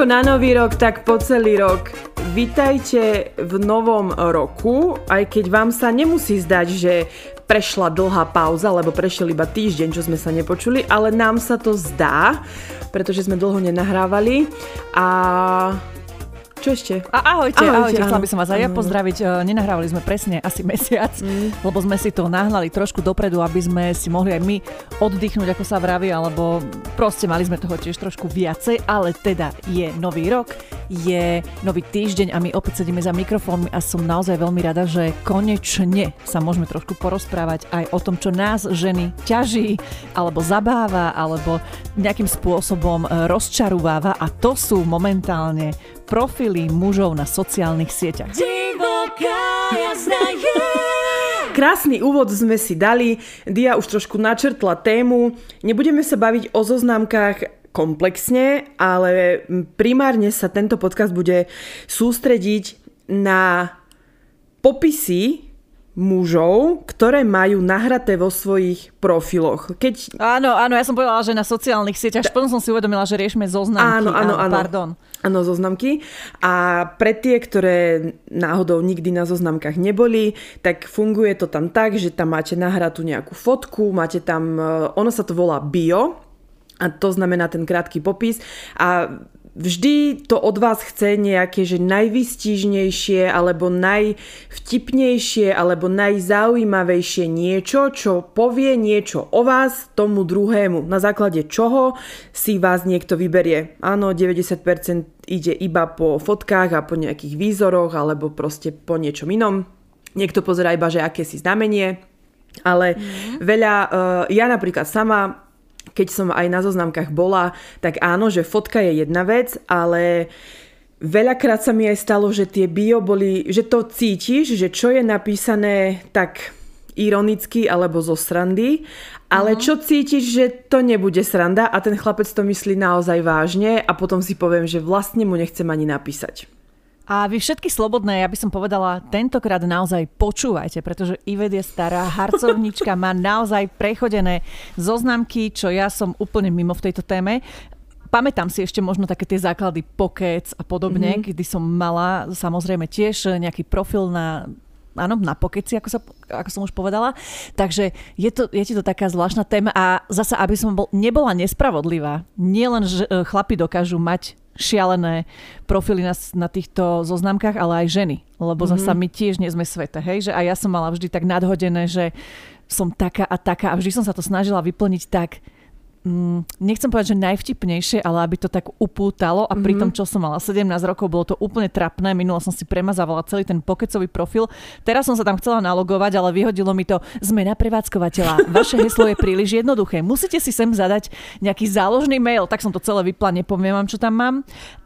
ako na nový rok, tak po celý rok. Vítajte v novom roku, aj keď vám sa nemusí zdať, že prešla dlhá pauza, lebo prešiel iba týždeň, čo sme sa nepočuli, ale nám sa to zdá, pretože sme dlho nenahrávali a čo ešte? A ahojte, ahojte, ahojte. chcela by som vás aj ja pozdraviť. E, nenahrávali sme presne asi mesiac, mm. lebo sme si to nahnali trošku dopredu, aby sme si mohli aj my oddychnúť, ako sa vraví, alebo proste mali sme toho tiež trošku viacej, ale teda je nový rok, je nový týždeň a my opäť sedíme za mikrofónmi a som naozaj veľmi rada, že konečne sa môžeme trošku porozprávať aj o tom, čo nás ženy ťaží, alebo zabáva, alebo nejakým spôsobom e, rozčarováva a to sú momentálne profily mužov na sociálnych sieťach. Krásny úvod sme si dali, Dia už trošku načrtla tému. Nebudeme sa baviť o zoznamkách komplexne, ale primárne sa tento podcast bude sústrediť na popisy mužov, ktoré majú nahraté vo svojich profiloch. Keď... Áno, áno, ja som povedala, že na sociálnych sieťach, až potom som si uvedomila, že riešime zoznamky. Áno, áno, áno. Pardon. Áno, zoznamky. A pre tie, ktoré náhodou nikdy na zoznamkách neboli, tak funguje to tam tak, že tam máte nahratú nejakú fotku, máte tam, eh, ono sa to volá bio, a to znamená ten krátky popis. A vždy to od vás chce nejaké, že najvystížnejšie alebo najvtipnejšie alebo najzaujímavejšie niečo, čo povie niečo o vás tomu druhému, na základe čoho si vás niekto vyberie. Áno, 90% ide iba po fotkách a po nejakých výzoroch alebo proste po niečom inom. Niekto pozerá iba, že aké si znamenie, ale mm. veľa, uh, ja napríklad sama keď som aj na zoznamkách bola, tak áno, že fotka je jedna vec, ale veľakrát sa mi aj stalo, že tie bio boli, že to cítiš, že čo je napísané tak ironicky alebo zo srandy, ale uh-huh. čo cítiš, že to nebude sranda a ten chlapec to myslí naozaj vážne a potom si poviem, že vlastne mu nechcem ani napísať. A vy všetky slobodné, ja by som povedala, tentokrát naozaj počúvajte, pretože Ived je stará harcovnička, má naozaj prechodené zoznamky, čo ja som úplne mimo v tejto téme. Pamätám si ešte možno také tie základy pokec a podobne, mm-hmm. kedy som mala samozrejme tiež nejaký profil na áno, na pokeci, ako, sa, ako som už povedala. Takže je, to, je ti to taká zvláštna téma a zasa, aby som bol, nebola nespravodlivá, nielen že e, chlapi dokážu mať šialené profily na, na týchto zoznamkách, ale aj ženy. Lebo mm-hmm. zasa my tiež nie sme svete, hej? Že aj ja som mala vždy tak nadhodené, že som taká a taká a vždy som sa to snažila vyplniť tak, mm, nechcem povedať, že najvtipnejšie, ale aby to tak upútalo a pri mhm. tom, čo som mala 17 rokov, bolo to úplne trapné. Minula som si premazávala celý ten pokecový profil. Teraz som sa tam chcela nalogovať, ale vyhodilo mi to zmena prevádzkovateľa. Vaše heslo je príliš jednoduché. Musíte si sem zadať nejaký záložný mail, tak som to celé vypla, nepoviem vám, čo tam mám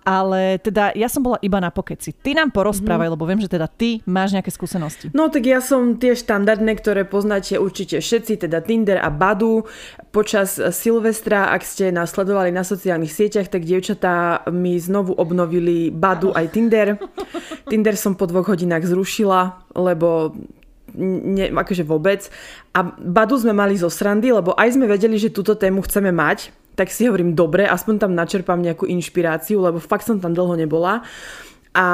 ale teda ja som bola iba na pokeci. Ty nám porozprávaj, mm-hmm. lebo viem, že teda ty máš nejaké skúsenosti. No tak ja som tie štandardné, ktoré poznáte určite všetci, teda Tinder a Badu. Počas Silvestra, ak ste nás sledovali na sociálnych sieťach, tak dievčatá mi znovu obnovili Badu aj Tinder. Tinder som po dvoch hodinách zrušila, lebo ne, akože vôbec. A Badu sme mali zo srandy, lebo aj sme vedeli, že túto tému chceme mať, tak si hovorím, dobre, aspoň tam načerpám nejakú inšpiráciu, lebo fakt som tam dlho nebola. A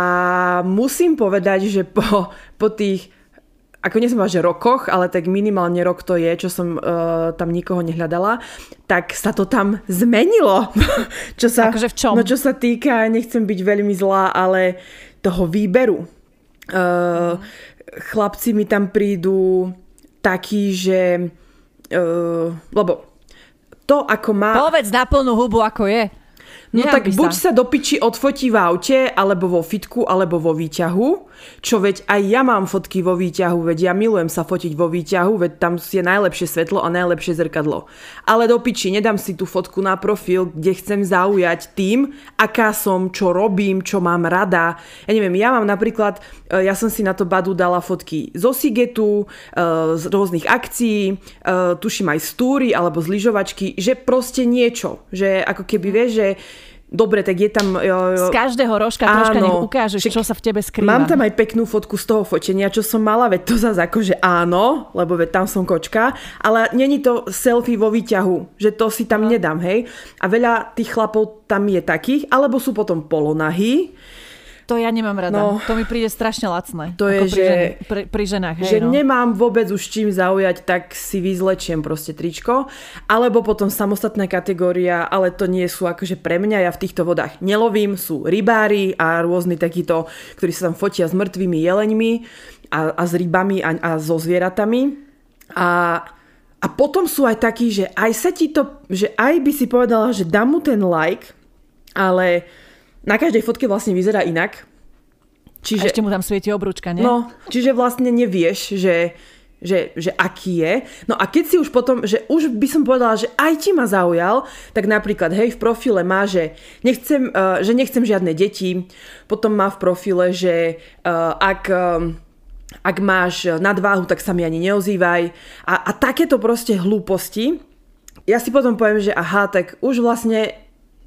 musím povedať, že po, po tých ako nie som že rokoch, ale tak minimálne rok to je, čo som uh, tam nikoho nehľadala, tak sa to tam zmenilo. čo sa, akože v čom? No čo sa týka, nechcem byť veľmi zlá, ale toho výberu. Uh, chlapci mi tam prídu takí, že... Uh, lebo to, ako má... Povedz na plnú hubu, ako je. No tak buď sa. sa do piči odfotí v aute, alebo vo fitku, alebo vo výťahu, čo veď aj ja mám fotky vo výťahu, veď ja milujem sa fotiť vo výťahu, veď tam je najlepšie svetlo a najlepšie zrkadlo. Ale do piči, nedám si tú fotku na profil, kde chcem zaujať tým, aká som, čo robím, čo mám rada. Ja neviem, ja mám napríklad, e, ja som si na to Badu dala fotky zo Sigetu, e, z rôznych akcií, e, tuším aj z túry alebo z lyžovačky, že proste niečo, že ako keby vieš, že Dobre, tak je tam... Z každého rožka áno, troška nech ukážeš, čo sa v tebe skrýva. Mám tam aj peknú fotku z toho fotenia, čo som mala, veď to zase akože áno, lebo veď tam som kočka, ale není to selfie vo výťahu, že to si tam no. nedám, hej. A veľa tých chlapov tam je takých, alebo sú potom polonahí, to ja nemám rada. No, to mi príde strašne lacné. To je, pri, že, žen, pri, pri ženách. Hej, že no. nemám vôbec už čím zaujať, tak si vyzlečiem proste tričko. Alebo potom samostatná kategória, ale to nie sú akože pre mňa. Ja v týchto vodách nelovím, sú rybári a rôzni takíto, ktorí sa tam fotia s mŕtvými jeleňmi a, a s rybami a, a so zvieratami. A a potom sú aj takí, že aj sa ti to, že aj by si povedala, že dám mu ten like, ale na každej fotke vlastne vyzerá inak. Čiže, a ešte mu tam svieti obrúčka, nie? No, čiže vlastne nevieš, že, že, že aký je. No a keď si už potom, že už by som povedala, že aj ti ma zaujal, tak napríklad, hej, v profile má, že nechcem, uh, že nechcem žiadne deti, potom má v profile, že uh, ak... Uh, ak máš nadváhu, tak sa mi ani neozývaj. A, a takéto proste hlúposti, ja si potom poviem, že aha, tak už vlastne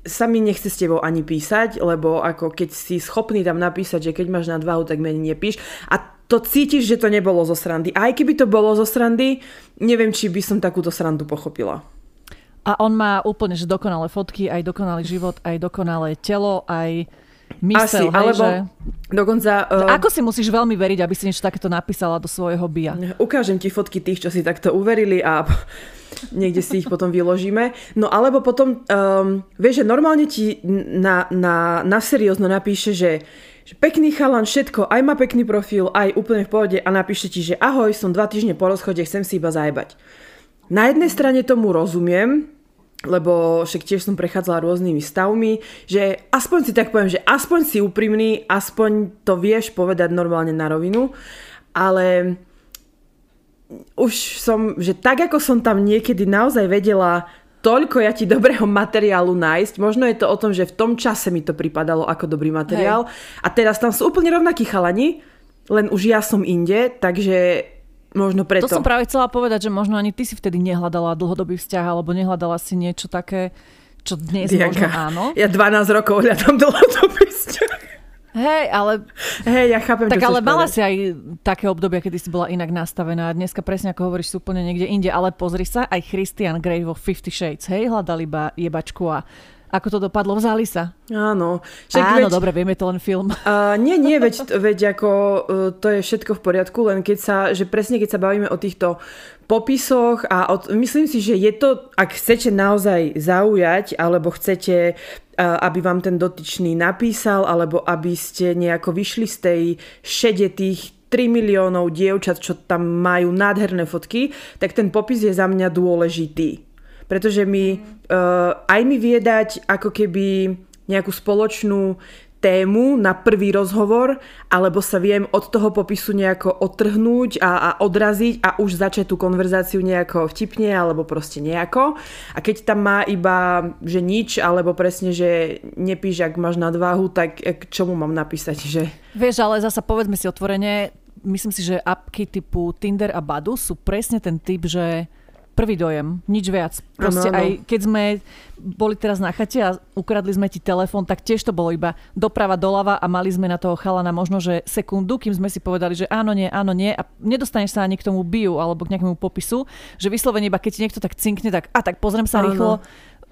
sa mi nechce s tebou ani písať, lebo ako keď si schopný tam napísať, že keď máš nadvahu, tak mi nepíš. A to cítiš, že to nebolo zo srandy. Aj keby to bolo zo srandy, neviem, či by som takúto srandu pochopila. A on má úplne že dokonalé fotky, aj dokonalý život, aj dokonalé telo, aj mysel, Asi, hej, alebo že... dokonca... Uh... Ako si musíš veľmi veriť, aby si niečo takéto napísala do svojho bia? Ukážem ti fotky tých, čo si takto uverili a niekde si ich potom vyložíme. No alebo potom, um, vieš, že normálne ti na, na, na seriózno napíše, že, že pekný chalan, všetko, aj má pekný profil, aj úplne v pohode a napíše ti, že ahoj, som dva týždne po rozchode, chcem si iba zajebať. Na jednej strane tomu rozumiem, lebo však tiež som prechádzala rôznymi stavmi, že aspoň si tak poviem, že aspoň si úprimný, aspoň to vieš povedať normálne na rovinu, ale už som, že tak ako som tam niekedy naozaj vedela toľko ja ti dobrého materiálu nájsť. Možno je to o tom, že v tom čase mi to pripadalo ako dobrý materiál. Hej. A teraz tam sú úplne rovnakí chalani, len už ja som inde, takže možno preto. To som práve chcela povedať, že možno ani ty si vtedy nehľadala dlhodobý vzťah, alebo nehľadala si niečo také, čo dnes Dianka, možno áno. Ja 12 rokov hľadám dlhodobý vzťah. Hej, ale... Hej, ja chápem, Tak ale mala si aj také obdobie, kedy si bola inak nastavená. Dneska presne ako hovoríš, sú úplne niekde inde. Ale pozri sa, aj Christian Grey vo Fifty Shades, hej, hľadal iba jebačku a ako to dopadlo? Vzali sa. Áno. Však Áno, veď, dobre, vieme to len film. Uh, nie, nie, veď, veď ako uh, to je všetko v poriadku, len keď sa, že presne keď sa bavíme o týchto popisoch a od, myslím si, že je to, ak chcete naozaj zaujať, alebo chcete, uh, aby vám ten dotyčný napísal, alebo aby ste nejako vyšli z tej šede tých 3 miliónov dievčat, čo tam majú nádherné fotky, tak ten popis je za mňa dôležitý pretože mi uh, aj mi vie dať ako keby nejakú spoločnú tému na prvý rozhovor, alebo sa viem od toho popisu nejako odtrhnúť a, a odraziť a už začať tú konverzáciu nejako vtipne alebo proste nejako. A keď tam má iba, že nič, alebo presne, že nepíš, ak máš nadváhu, tak k čomu mám napísať, že... Vieš, ale zasa povedzme si otvorene, myslím si, že apky typu Tinder a Badu sú presne ten typ, že prvý dojem, nič viac. Proste ano, ano. aj keď sme boli teraz na chate a ukradli sme ti telefón, tak tiež to bolo iba doprava, doľava a mali sme na toho chalana možno, že sekundu, kým sme si povedali, že áno, nie, áno, nie a nedostaneš sa ani k tomu biu alebo k nejakému popisu, že vyslovene iba keď ti niekto tak cinkne, tak a tak pozriem sa ano. rýchlo,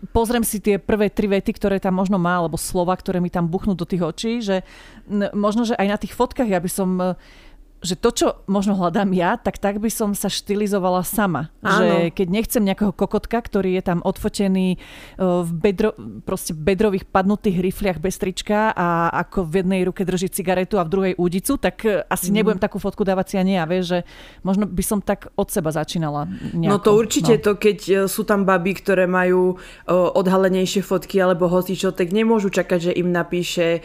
pozriem si tie prvé tri vety, ktoré tam možno má, alebo slova, ktoré mi tam buchnú do tých očí, že možno, že aj na tých fotkách ja by som že to, čo možno hľadám ja, tak tak by som sa štilizovala sama. Áno. Že keď nechcem nejakého kokotka, ktorý je tam odfotený e, v bedro, proste bedrových padnutých rifliach bez trička a ako v jednej ruke drží cigaretu a v druhej údicu, tak e, asi mm. nebudem takú fotku dávať si ani ja. Vieš, že možno by som tak od seba začínala. Nejako. No to určite no. to, keď e, sú tam baby, ktoré majú odhalenejšie fotky alebo hocičo, tak nemôžu čakať, že im napíše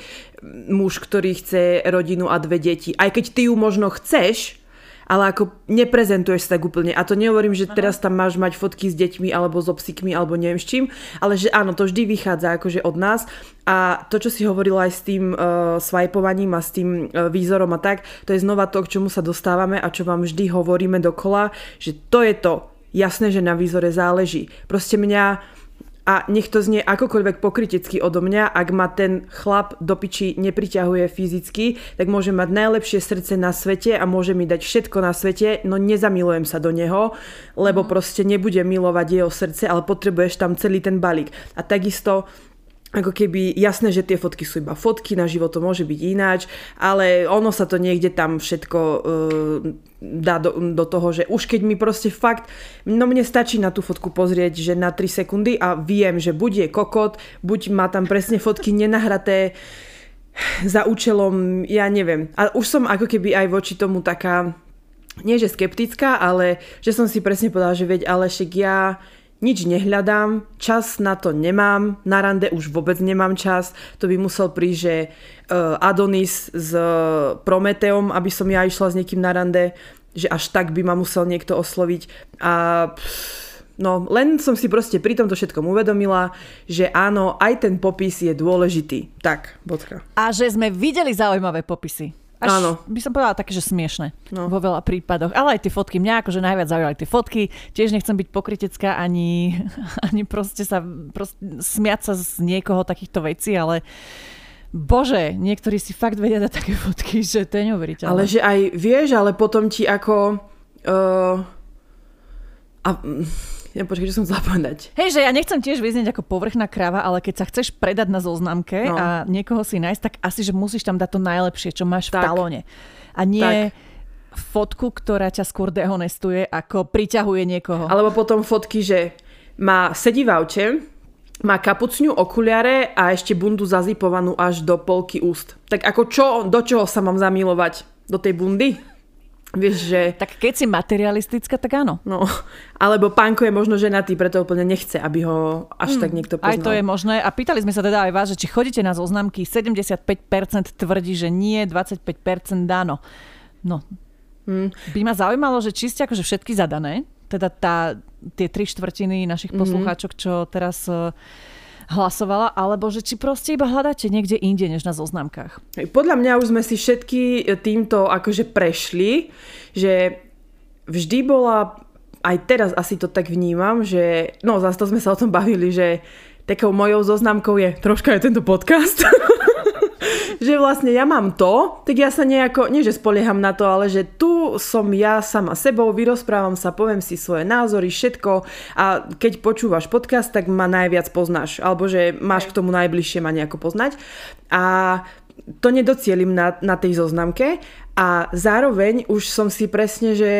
muž, ktorý chce rodinu a dve deti. Aj keď ty ju možno chceš, ale ako neprezentuješ sa tak úplne. A to nehovorím, že teraz tam máš mať fotky s deťmi alebo so psíkmi alebo neviem s čím, ale že áno, to vždy vychádza akože od nás. A to, čo si hovorila aj s tým uh, swipovaním a s tým uh, výzorom a tak, to je znova to, k čomu sa dostávame a čo vám vždy hovoríme dokola, že to je to. Jasné, že na výzore záleží. Proste mňa a nech to znie akokoľvek pokrytecky odo mňa, ak ma ten chlap do piči nepriťahuje fyzicky, tak môže mať najlepšie srdce na svete a môže mi dať všetko na svete, no nezamilujem sa do neho, lebo mm. proste nebude milovať jeho srdce, ale potrebuješ tam celý ten balík. A takisto ako keby jasné, že tie fotky sú iba fotky, na život to môže byť ináč, ale ono sa to niekde tam všetko uh, dá do, do toho, že už keď mi proste fakt, no mne stačí na tú fotku pozrieť, že na 3 sekundy a viem, že buď kokot, buď má tam presne fotky nenahraté za účelom, ja neviem. A už som ako keby aj voči tomu taká, nie že skeptická, ale že som si presne povedala, že veď, ale však ja nič nehľadám, čas na to nemám, na rande už vôbec nemám čas, to by musel prísť, že uh, Adonis s Prometeom, aby som ja išla s niekým na rande, že až tak by ma musel niekto osloviť a No, len som si proste pri tomto všetkom uvedomila, že áno, aj ten popis je dôležitý. Tak, bodka. A že sme videli zaujímavé popisy. Až Áno. by som povedala také, že smiešne no. vo veľa prípadoch. Ale aj tie fotky, mňa akože najviac zaujali tie fotky. Tiež nechcem byť pokritecká ani, ani proste sa proste smiať sa z niekoho takýchto vecí, ale Bože, niektorí si fakt vedia dať také fotky, že to je neuveriteľné. Ale že aj vieš, ale potom ti ako... Uh, a, ja počkaj, že som chcela povedať. Hej, že ja nechcem tiež vyznieť ako povrchná kráva, ale keď sa chceš predať na zoznamke no. a niekoho si nájsť, tak asi, že musíš tam dať to najlepšie, čo máš tak. v talóne. A nie tak. fotku, ktorá ťa skôr dehonestuje, ako priťahuje niekoho. Alebo potom fotky, že má sedí v aute, má kapucňu, okuliare a ešte bundu zazipovanú až do polky úst. Tak ako čo, do čoho sa mám zamilovať? Do tej bundy? Vieš, že... Tak keď si materialistická, tak áno. No, alebo pánko je možno ženatý, preto úplne nechce, aby ho až mm, tak niekto poznal. Aj to je možné. A pýtali sme sa teda aj vás, že či chodíte na zoznamky, 75% tvrdí, že nie, 25% áno. No, mm. by ma zaujímalo, že či ste akože všetky zadané, teda tá, tie tri štvrtiny našich mm-hmm. poslucháčok, čo teraz uh, hlasovala, alebo že či proste iba hľadáte niekde inde, než na zoznamkách. Podľa mňa už sme si všetky týmto akože prešli, že vždy bola, aj teraz asi to tak vnímam, že, no zase to sme sa o tom bavili, že takou mojou zoznamkou je troška aj tento podcast. že vlastne ja mám to, tak ja sa nejako, nie že spolieham na to, ale že tu som ja sama sebou, vyrozprávam sa, poviem si svoje názory, všetko. A keď počúvaš podcast, tak ma najviac poznáš, alebo že máš k tomu najbližšie ma nejako poznať. A to nedocielim na, na tej zoznamke. A zároveň už som si presne, že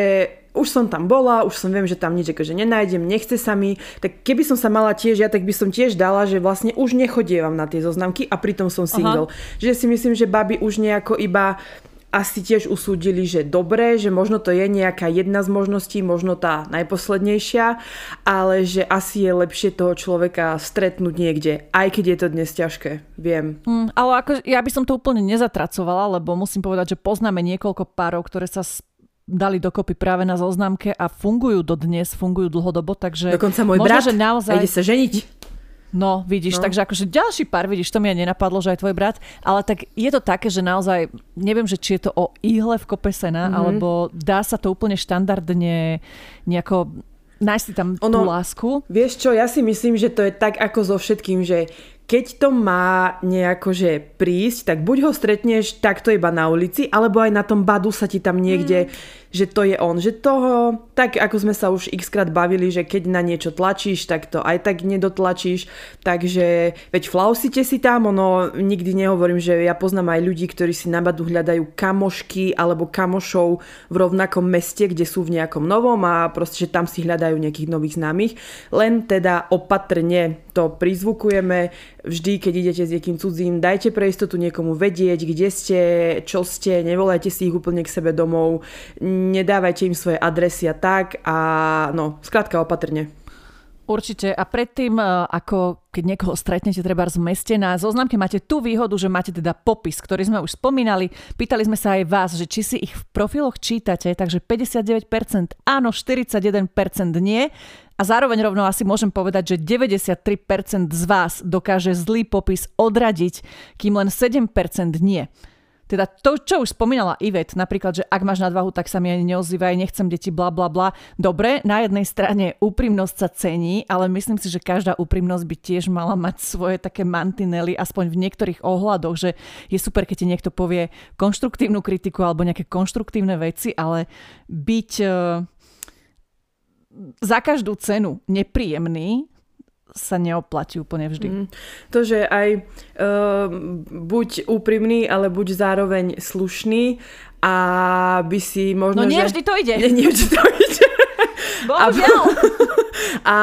už som tam bola, už som viem, že tam nič akože nenájdem, nechce sa mi, tak keby som sa mala tiež ja, tak by som tiež dala, že vlastne už nechodievam na tie zoznamky a pritom som single. Aha. Že si myslím, že baby už nejako iba asi tiež usúdili, že dobre, že možno to je nejaká jedna z možností, možno tá najposlednejšia, ale že asi je lepšie toho človeka stretnúť niekde, aj keď je to dnes ťažké, viem. Mm, ale ako, ja by som to úplne nezatracovala, lebo musím povedať, že poznáme niekoľko párov, ktoré sa dali dokopy práve na zoznamke a fungujú dodnes, fungujú dlhodobo, takže... Dokonca môj možno, brat že naozaj... ide sa ženiť. No, vidíš, no. takže akože ďalší pár, vidíš, to mi aj nenapadlo, že aj tvoj brat, ale tak je to také, že naozaj, neviem, že či je to o ihle v kope sena, mm-hmm. alebo dá sa to úplne štandardne nejako nájsť si tam ono, tú lásku. Vieš čo, ja si myslím, že to je tak ako so všetkým, že keď to má nejako že prísť, tak buď ho stretneš takto iba na ulici, alebo aj na tom badu sa ti tam niekde, mm. že to je on. Že toho, tak ako sme sa už x krát bavili, že keď na niečo tlačíš, tak to aj tak nedotlačíš. Takže veď flausite si tam, ono nikdy nehovorím, že ja poznám aj ľudí, ktorí si na badu hľadajú kamošky alebo kamošov v rovnakom meste, kde sú v nejakom novom a proste, že tam si hľadajú nejakých nových známych. Len teda opatrne to prizvukujeme vždy, keď idete s niekým cudzím, dajte pre istotu niekomu vedieť, kde ste, čo ste, nevolajte si ich úplne k sebe domov, nedávajte im svoje adresy a tak a no, skrátka opatrne. Určite. A predtým, e, ako keď niekoho stretnete treba v meste, na zoznamke máte tú výhodu, že máte teda popis, ktorý sme už spomínali. Pýtali sme sa aj vás, že či si ich v profiloch čítate, takže 59% áno, 41% nie. A zároveň rovno asi môžem povedať, že 93% z vás dokáže zlý popis odradiť, kým len 7% nie. teda to, čo už spomínala Ivet, napríklad, že ak máš nadvahu, tak sa mi ani neozývaj, nechcem deti, bla bla bla. Dobre, na jednej strane úprimnosť sa cení, ale myslím si, že každá úprimnosť by tiež mala mať svoje také mantinely, aspoň v niektorých ohľadoch, že je super, keď ti niekto povie konštruktívnu kritiku alebo nejaké konštruktívne veci, ale byť uh, za každú cenu nepríjemný, sa neoplatí úplne vždy. Mm. To, že aj uh, buď úprimný, ale buď zároveň slušný a by si možno... No nie že... vždy to ide. Nie, nie vždy to ide. Bohužiaľ. A, a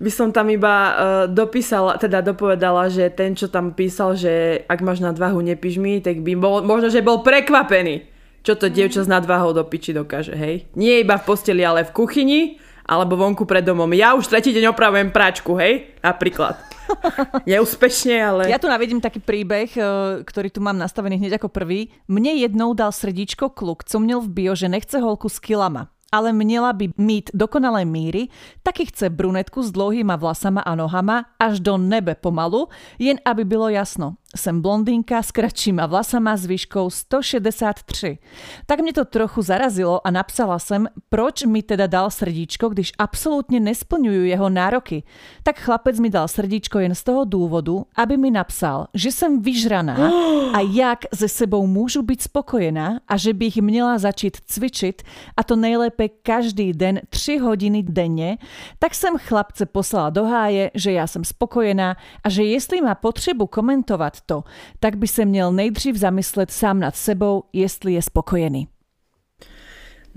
by som tam iba uh, dopísala, teda dopovedala, že ten, čo tam písal, že ak máš nadvahu, nepíš mi, tak by bol, možno, že bol prekvapený, čo to dievča s nadvahou do piči dokáže, hej. Nie iba v posteli, ale v kuchyni alebo vonku pred domom. Ja už tretí deň opravujem práčku, hej? Napríklad. Je úspešne, ale... Ja tu navedím taký príbeh, e, ktorý tu mám nastavený hneď ako prvý. Mne jednou dal srdíčko kluk, co měl v bio, že nechce holku s kilama ale měla by mít dokonalé míry, taky chce brunetku s dlouhýma vlasama a nohama až do nebe pomalu, jen aby bylo jasno. Jsem blondýnka s kratšíma vlasama s výškou 163. Tak mě to trochu zarazilo a napsala jsem, proč mi teda dal srdíčko, když absolútne nesplňujú jeho nároky. Tak chlapec mi dal srdíčko jen z toho důvodu, aby mi napsal, že jsem vyžraná a jak se sebou můžu být spokojená a že bych měla začít cvičit a to nejlépe každý den 3 hodiny denne, tak jsem chlapce poslala do háje, že já jsem spokojená a že jestli má potřebu komentovat to, tak by se měl nejdřív zamyslet sám nad sebou, jestli je spokojený.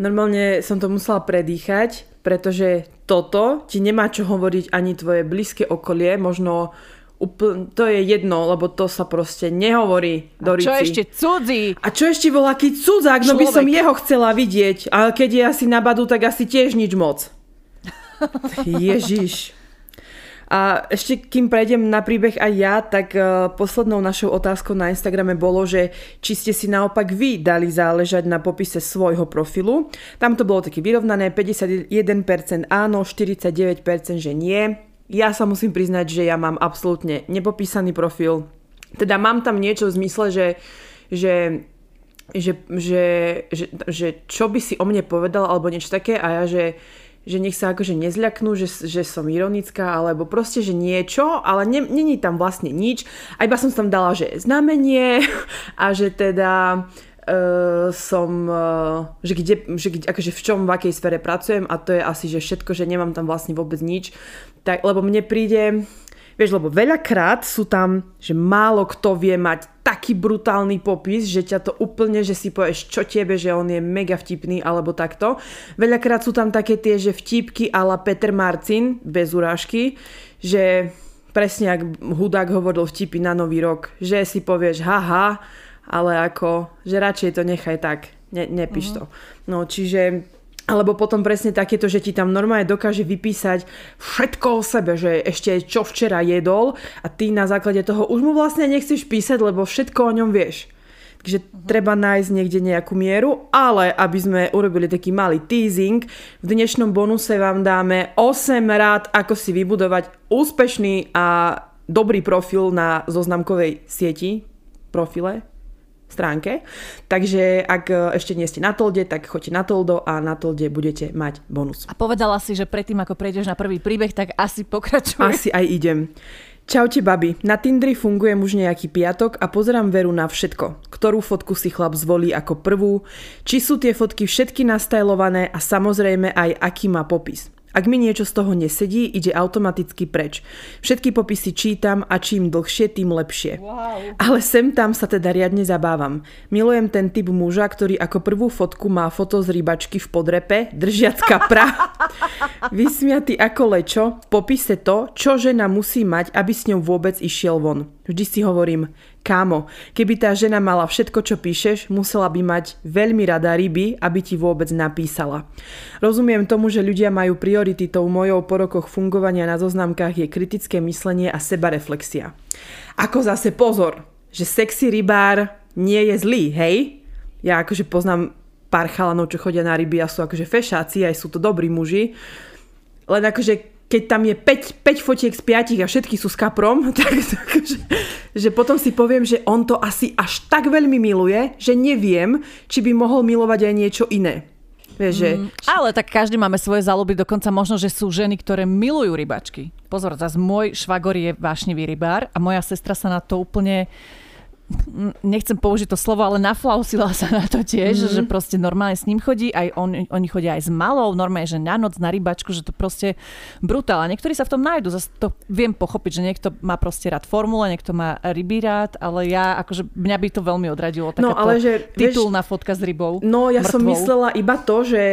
Normálne som to musela predýchať, pretože toto ti nemá čo hovoriť ani tvoje blízke okolie, možno úplne, to je jedno, lebo to sa proste nehovorí do A čo ešte cudzí? A čo ešte bol aký cudzák? No by som jeho chcela vidieť. Ale keď je asi na badu, tak asi tiež nič moc. Ježiš. A ešte kým prejdem na príbeh aj ja, tak uh, poslednou našou otázkou na Instagrame bolo, že či ste si naopak vy dali záležať na popise svojho profilu. Tam to bolo také vyrovnané, 51% áno, 49% že nie. Ja sa musím priznať, že ja mám absolútne nepopísaný profil. Teda mám tam niečo v zmysle, že, že že, že, že, že čo by si o mne povedal alebo niečo také a ja, že že nech sa akože nezľaknú, že, že som ironická, alebo proste, že niečo, ale není tam vlastne nič. A iba som tam dala, že znamenie a že teda uh, som, uh, že, kde, že kde, akože v čom, v akej sfere pracujem a to je asi, že všetko, že nemám tam vlastne vôbec nič. Tak, lebo mne príde, Vieš, lebo veľakrát sú tam, že málo kto vie mať taký brutálny popis, že ťa to úplne, že si povieš, čo tebe, že on je mega vtipný alebo takto. Veľakrát sú tam také tie, že vtipky ala Peter Marcin, bez urážky, že presne ak hudák hovoril vtipy na nový rok, že si povieš haha, ale ako, že radšej to nechaj tak, ne, nepíš uh-huh. to. No čiže alebo potom presne takéto, že ti tam normálne dokáže vypísať všetko o sebe, že ešte čo včera jedol a ty na základe toho už mu vlastne nechceš písať, lebo všetko o ňom vieš. Takže uh-huh. treba nájsť niekde nejakú mieru, ale aby sme urobili taký malý teasing, v dnešnom bonuse vám dáme 8 rád, ako si vybudovať úspešný a dobrý profil na zoznamkovej sieti, profile, stránke. Takže ak e, ešte nie ste na Tolde, tak choďte na Toldo a na Tolde budete mať bonus. A povedala si, že predtým ako prejdeš na prvý príbeh, tak asi pokračuj. Asi aj idem. Čaute babi, na Tindri fungujem už nejaký piatok a pozerám veru na všetko. Ktorú fotku si chlap zvolí ako prvú, či sú tie fotky všetky nastajlované a samozrejme aj aký má popis. Ak mi niečo z toho nesedí, ide automaticky preč. Všetky popisy čítam a čím dlhšie, tým lepšie. Wow. Ale sem tam sa teda riadne zabávam. Milujem ten typ muža, ktorý ako prvú fotku má foto z rybačky v podrepe, držiac kapra, vysmiatý ako lečo, v popise to, čo žena musí mať, aby s ňou vôbec išiel von. Vždy si hovorím, kámo, keby tá žena mala všetko, čo píšeš, musela by mať veľmi rada ryby, aby ti vôbec napísala. Rozumiem tomu, že ľudia majú priority tou mojou po rokoch fungovania na zoznamkách je kritické myslenie a sebareflexia. Ako zase pozor, že sexy rybár nie je zlý, hej? Ja akože poznám pár chalanov, čo chodia na ryby a sú akože fešáci, aj sú to dobrí muži. Len akože keď tam je 5, 5 fotiek z 5 a všetky sú s kaprom, tak, tak že, že potom si poviem, že on to asi až tak veľmi miluje, že neviem, či by mohol milovať aj niečo iné. Vieš, že... Mm, ale tak každý máme svoje záľuby, dokonca možno, že sú ženy, ktoré milujú rybačky. Pozor, zase môj švagor je vášnivý rybár a moja sestra sa na to úplne nechcem použiť to slovo, ale naflausila sa na to tiež, mm-hmm. že proste normálne s ním chodí, aj on, oni chodia aj s malou, normálne, že na noc, na rybačku, že to proste brutál. A niektorí sa v tom nájdu, zase to viem pochopiť, že niekto má proste rád formule, niekto má ryby rád, ale ja, akože mňa by to veľmi odradilo, no, ale že, titulná vieš, fotka s rybou. No, ja mŕtvou. som myslela iba to, že,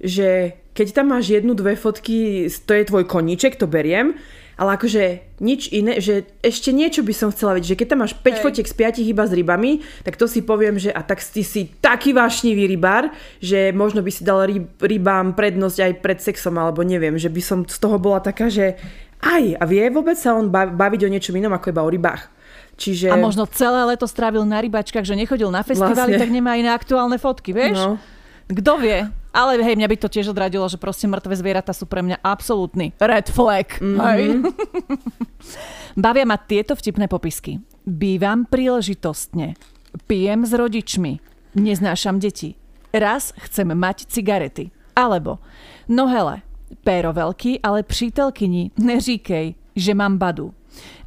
že keď tam máš jednu, dve fotky, to je tvoj koníček, to beriem, ale akože nič iné, že ešte niečo by som chcela vedieť, že keď tam máš 5 Hej. fotiek z 5 iba s rybami, tak to si poviem, že a tak ty si taký vášnivý rybár, že možno by si dal ryb, rybám prednosť aj pred sexom, alebo neviem, že by som z toho bola taká, že aj, a vie vôbec sa on baviť o niečom inom ako iba o rybách. Čiže... A možno celé leto strávil na rybačkách, že nechodil na festivály, vlastne. tak nemá iné aktuálne fotky, vieš? No. Kto vie? Ale hej, mňa by to tiež odradilo, že proste mŕtve zvieratá sú pre mňa absolútny red flag. Mm-hmm. Hej. Bavia ma tieto vtipné popisky. Bývam príležitostne. Pijem s rodičmi. Neznášam deti. Raz chcem mať cigarety. Alebo, no hele, péro veľký, ale přítelkyni neříkej, že mám badu.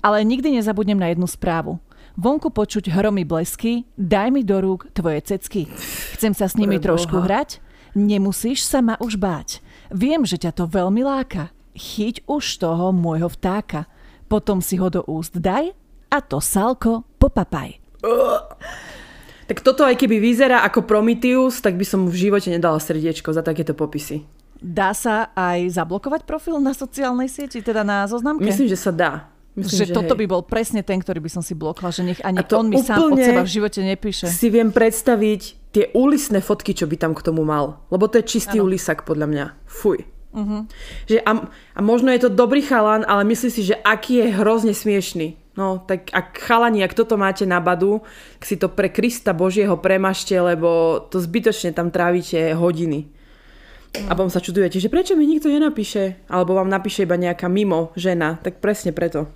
Ale nikdy nezabudnem na jednu správu. Vonku počuť hromy blesky, daj mi do rúk tvoje cecky. Chcem sa s nimi Pre trošku Boha. hrať, Nemusíš sa ma už báť. Viem, že ťa to veľmi láka. Chyť už toho môjho vtáka. Potom si ho do úst daj a to salko popapaj. Tak toto aj keby vyzerá ako Prometheus, tak by som mu v živote nedala srdiečko za takéto popisy. Dá sa aj zablokovať profil na sociálnej sieti, teda na zoznamke? Myslím, že sa dá. Myslím, že, že toto hej. by bol presne ten, ktorý by som si blokla, že nech ani on mi sám od seba v živote nepíše. si viem predstaviť tie úlisné fotky, čo by tam k tomu mal. Lebo to je čistý ano. ulisak podľa mňa. Fuj. Uh-huh. Že a, a možno je to dobrý chalan, ale myslí si, že aký je hrozne smiešný. No, tak ak chalani, ak toto máte na badu, tak si to pre Krista Božieho premašte, lebo to zbytočne tam trávite hodiny. A potom sa čudujete, že prečo mi nikto nenapíše? Alebo vám napíše iba nejaká mimo žena. Tak presne preto.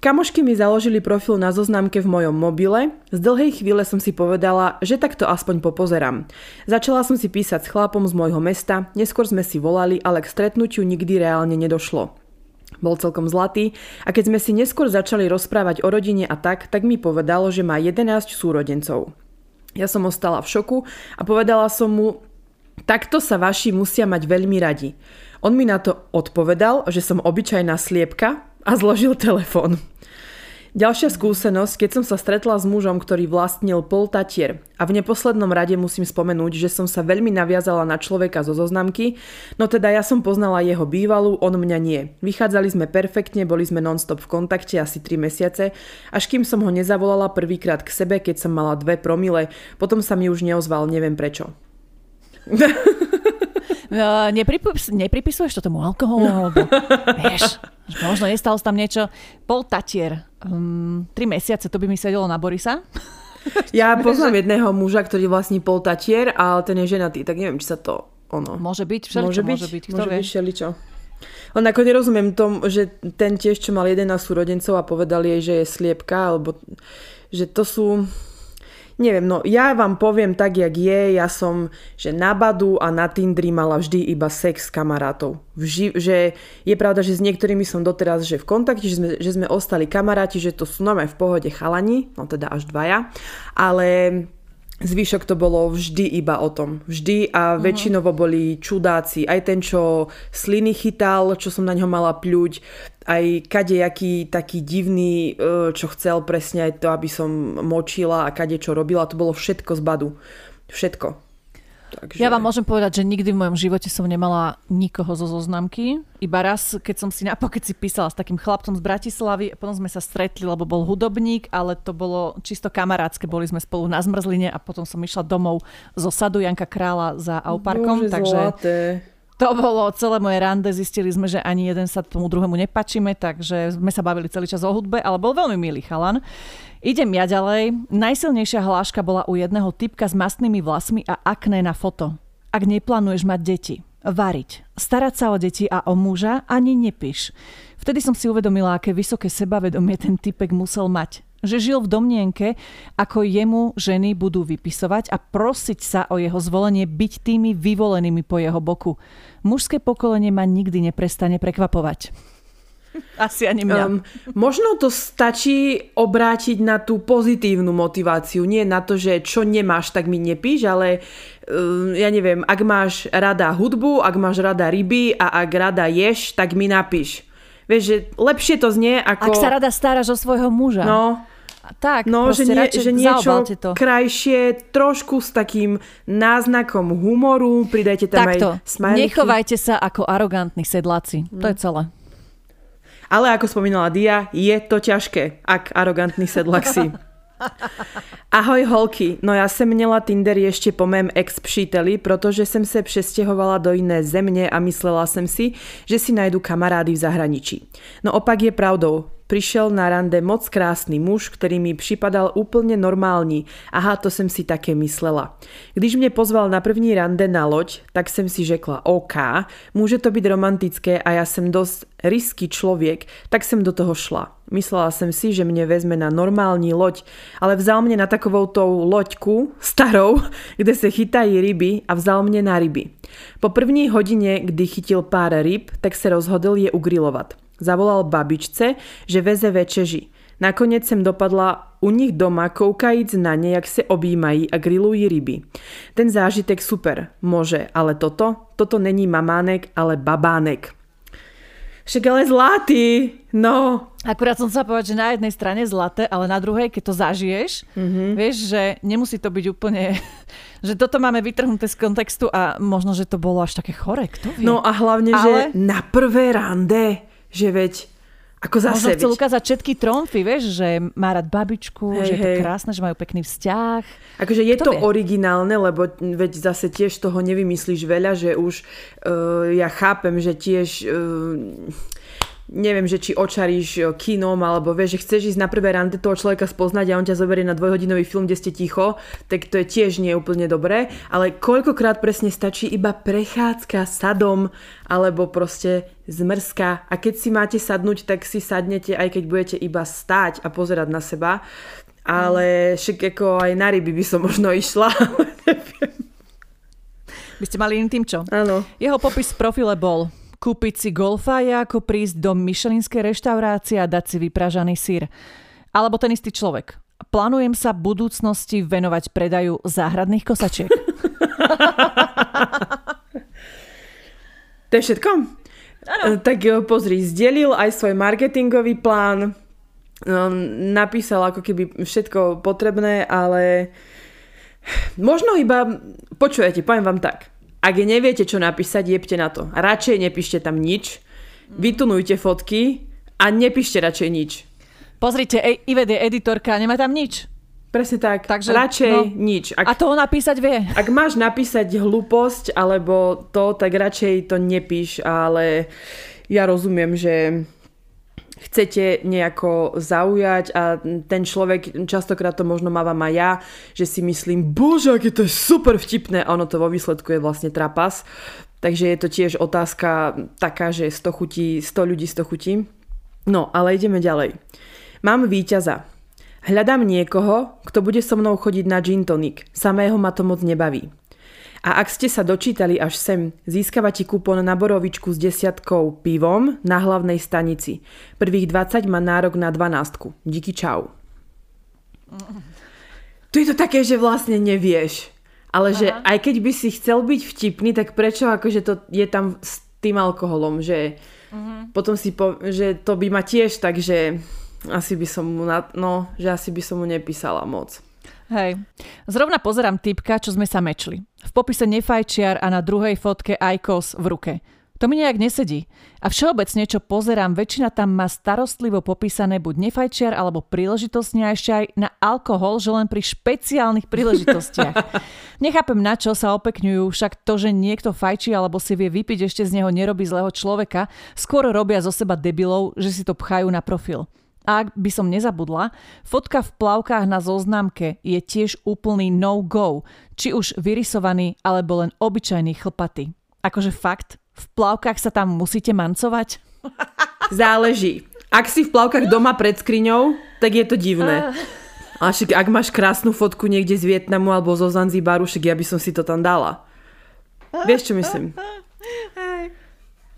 Kamošky mi založili profil na zoznamke v mojom mobile. Z dlhej chvíle som si povedala, že takto aspoň popozerám. Začala som si písať s chlapom z môjho mesta, neskôr sme si volali, ale k stretnutiu nikdy reálne nedošlo. Bol celkom zlatý a keď sme si neskôr začali rozprávať o rodine a tak, tak mi povedal, že má 11 súrodencov. Ja som ostala v šoku a povedala som mu, takto sa vaši musia mať veľmi radi. On mi na to odpovedal, že som obyčajná sliepka a zložil telefón. Ďalšia skúsenosť, keď som sa stretla s mužom, ktorý vlastnil pol tatier a v neposlednom rade musím spomenúť, že som sa veľmi naviazala na človeka zo zoznamky, no teda ja som poznala jeho bývalú, on mňa nie. Vychádzali sme perfektne, boli sme non-stop v kontakte asi 3 mesiace, až kým som ho nezavolala prvýkrát k sebe, keď som mala dve promile, potom sa mi už neozval, neviem prečo. Nepripis, nepripisuješ to tomu alkoholu? No. Alebo, vieš, možno nestalo tam niečo. Pol tatier. Um, tri mesiace, to by mi sedelo na Borisa. Ja poznám jedného muža, ktorý vlastní pol tatier, ale ten je ženatý, tak neviem, či sa to ono... Môže byť, všeličo môže byť, môže byť, kto môže vie. byť všeličo. Len ako nerozumiem tom, že ten tiež, čo mal 11 súrodencov a povedal jej, že je sliepka, alebo že to sú Neviem, no ja vám poviem tak, jak je. Ja som, že na Badu a na Tindri mala vždy iba sex s kamarátov. Vži- že je pravda, že s niektorými som doteraz že v kontakte, že sme, že sme ostali kamaráti, že to sú normálne v pohode chalani, no teda až dvaja. Ale Zvyšok to bolo vždy iba o tom. Vždy a uh-huh. väčšinovo boli čudáci. Aj ten, čo sliny chytal, čo som na ňo mala pľuť, aj kadejaký taký divný, e, čo chcel presne aj to, aby som močila a kade čo robila. To bolo všetko z badu. Všetko. Takže... Ja vám môžem povedať, že nikdy v mojom živote som nemala nikoho zo zoznamky. Iba raz, keď som si napokedy si písala s takým chlapcom z Bratislavy, potom sme sa stretli, lebo bol hudobník, ale to bolo čisto kamarátske, boli sme spolu na zmrzline a potom som išla domov zo sadu Janka Krála za Auparkom. Bože, takže zlaté. To bolo celé moje rande, zistili sme, že ani jeden sa tomu druhému nepačíme, takže sme sa bavili celý čas o hudbe, ale bol veľmi milý chalan. Idem ja ďalej. Najsilnejšia hláška bola u jedného typka s mastnými vlasmi a akné na foto. Ak neplánuješ mať deti. Variť, starať sa o deti a o muža ani nepíš. Vtedy som si uvedomila, aké vysoké sebavedomie ten typek musel mať. Že žil v domnienke, ako jemu ženy budú vypisovať a prosiť sa o jeho zvolenie byť tými vyvolenými po jeho boku. Mužské pokolenie ma nikdy neprestane prekvapovať. Asi ani mňa. Um, možno to stačí obrátiť na tú pozitívnu motiváciu. Nie na to, že čo nemáš, tak mi nepíš, ale um, ja neviem, ak máš rada hudbu, ak máš rada ryby a ak rada ješ, tak mi napíš. Vieš, že lepšie to znie ako... Ak sa rada staráš o svojho muža. No, tak, no, že, nie, že niečo to. krajšie, trošku s takým náznakom humoru, pridajte tam Takto, aj smajliky. nechovajte sa ako arogantní sedláci. Mm. To je celé. Ale ako spomínala Dia, je to ťažké, ak arogantný sedlak si. Ahoj holky, no já jsem měla Tinder ještě po mém ex příteli, protože jsem se přestěhovala do jiné země a myslela jsem si, že si najdu kamarády v zahraničí. No opak je pravdou, Prišiel na rande moc krásny muž, ktorý mi připadal úplne normální. Aha, to som si také myslela. Když mě pozval na první rande na loď, tak som si řekla OK, môže to byť romantické a ja som dosť risky človek, tak som do toho šla. Myslela som si, že mne vezme na normální loď, ale vzal mne na takovou tou loďku starou, kde se chytají ryby a vzal mne na ryby. Po první hodine, kdy chytil pár ryb, tak se rozhodl je ugrilovat. Zavolal babičce, že veze večeži. Nakoniec sem dopadla u nich doma, koukajíc na ne, jak se objímají a grillují ryby. Ten zážitek super, môže, ale toto? Toto není mamánek, ale babánek. Však ale zlatý, no. Akurát som sa povedať, že na jednej strane zlaté, ale na druhej, keď to zažiješ, mm-hmm. vieš, že nemusí to byť úplne, že toto máme vytrhnuté z kontextu a možno, že to bolo až také chore, kto vie. No a hlavne, ale... že na prvé rande že veď ako zase... Možno chcel ukázať všetky tromfy, vieš, že má rád babičku, hej, že je to krásne, že majú pekný vzťah. Akože je Kto to vie? originálne, lebo veď zase tiež toho nevymyslíš veľa, že už uh, ja chápem, že tiež... Uh, neviem, že či očaríš kinom, alebo vieš, že chceš ísť na prvé rande toho človeka spoznať a on ťa zoberie na dvojhodinový film, kde ste ticho, tak to je tiež nie úplne dobré, ale koľkokrát presne stačí iba prechádzka sadom, alebo proste zmrzka a keď si máte sadnúť, tak si sadnete, aj keď budete iba stáť a pozerať na seba, ale však ako aj na ryby by som možno išla, By ste mali iným tým čo? Áno. Jeho popis v profile bol Kúpiť si golfa je ako prísť do myšelinskej reštaurácie a dať si vypražaný sír. Alebo ten istý človek. Plánujem sa v budúcnosti venovať predaju záhradných kosačiek. to je všetko? Ano. E, tak pozri, zdelil aj svoj marketingový plán, no, napísal ako keby všetko potrebné, ale možno iba, počujete, poviem vám tak, ak neviete, čo napísať, jebte na to. Radšej nepíšte tam nič, vytunujte fotky a nepíšte radšej nič. Pozrite, ej, Ived je editorka, nemá tam nič. Presne tak. Takže, radšej no, nič. Ak, a to napísať vie. Ak máš napísať hlúposť alebo to, tak radšej to nepíš, ale ja rozumiem, že chcete nejako zaujať a ten človek, častokrát to možno mávam aj ja, že si myslím, bože, aké to je super vtipné a ono to vo výsledku je vlastne trapas. Takže je to tiež otázka taká, že 100 chutí, 100 ľudí 100 chutí. No, ale ideme ďalej. Mám víťaza. Hľadám niekoho, kto bude so mnou chodiť na gin tonic. Samého ma to moc nebaví. A ak ste sa dočítali až sem, získavate kupón na borovičku s desiatkou pivom na hlavnej stanici. Prvých 20 má nárok na 12. Díky čau. Tu je to také, že vlastne nevieš. Ale Aha. že aj keď by si chcel byť vtipný, tak prečo akože to je tam s tým alkoholom, že uh-huh. potom si po, že to by ma tiež tak, že asi by som mu, na, no, že asi by som mu nepísala moc. Hej. Zrovna pozerám typka, čo sme sa mečli. V popise nefajčiar a na druhej fotke Aikos v ruke. To mi nejak nesedí. A všeobecne, čo pozerám, väčšina tam má starostlivo popísané buď nefajčiar alebo príležitostne a ešte aj na alkohol, že len pri špeciálnych príležitostiach. Nechápem, na čo sa opekňujú, však to, že niekto fajčí alebo si vie vypiť, ešte z neho nerobí zlého človeka, skôr robia zo seba debilov, že si to pchajú na profil. Ak by som nezabudla, fotka v plavkách na zoznamke je tiež úplný no-go, či už vyrysovaný alebo len obyčajný chlpaty. Akože fakt, v plavkách sa tam musíte mancovať? Záleží. Ak si v plavkách doma pred skriňou, tak je to divné. A však ak máš krásnu fotku niekde z Vietnamu alebo zo Zanzibaru, však ja by som si to tam dala. Vieš, čo myslím?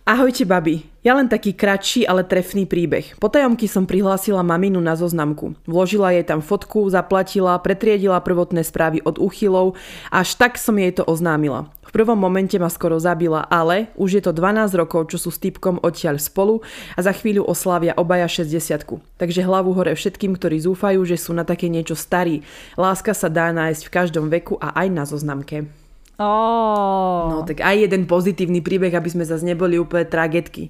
Ahojte, babi. Ja len taký kratší, ale trefný príbeh. Po tajomky som prihlásila maminu na zoznamku. Vložila jej tam fotku, zaplatila, pretriedila prvotné správy od uchylov, až tak som jej to oznámila. V prvom momente ma skoro zabila, ale už je to 12 rokov, čo sú s typkom odtiaľ spolu a za chvíľu oslávia obaja 60 Takže hlavu hore všetkým, ktorí zúfajú, že sú na také niečo starí. Láska sa dá nájsť v každom veku a aj na zoznamke. Oh. No tak aj jeden pozitívny príbeh, aby sme zase neboli úplne tragetky.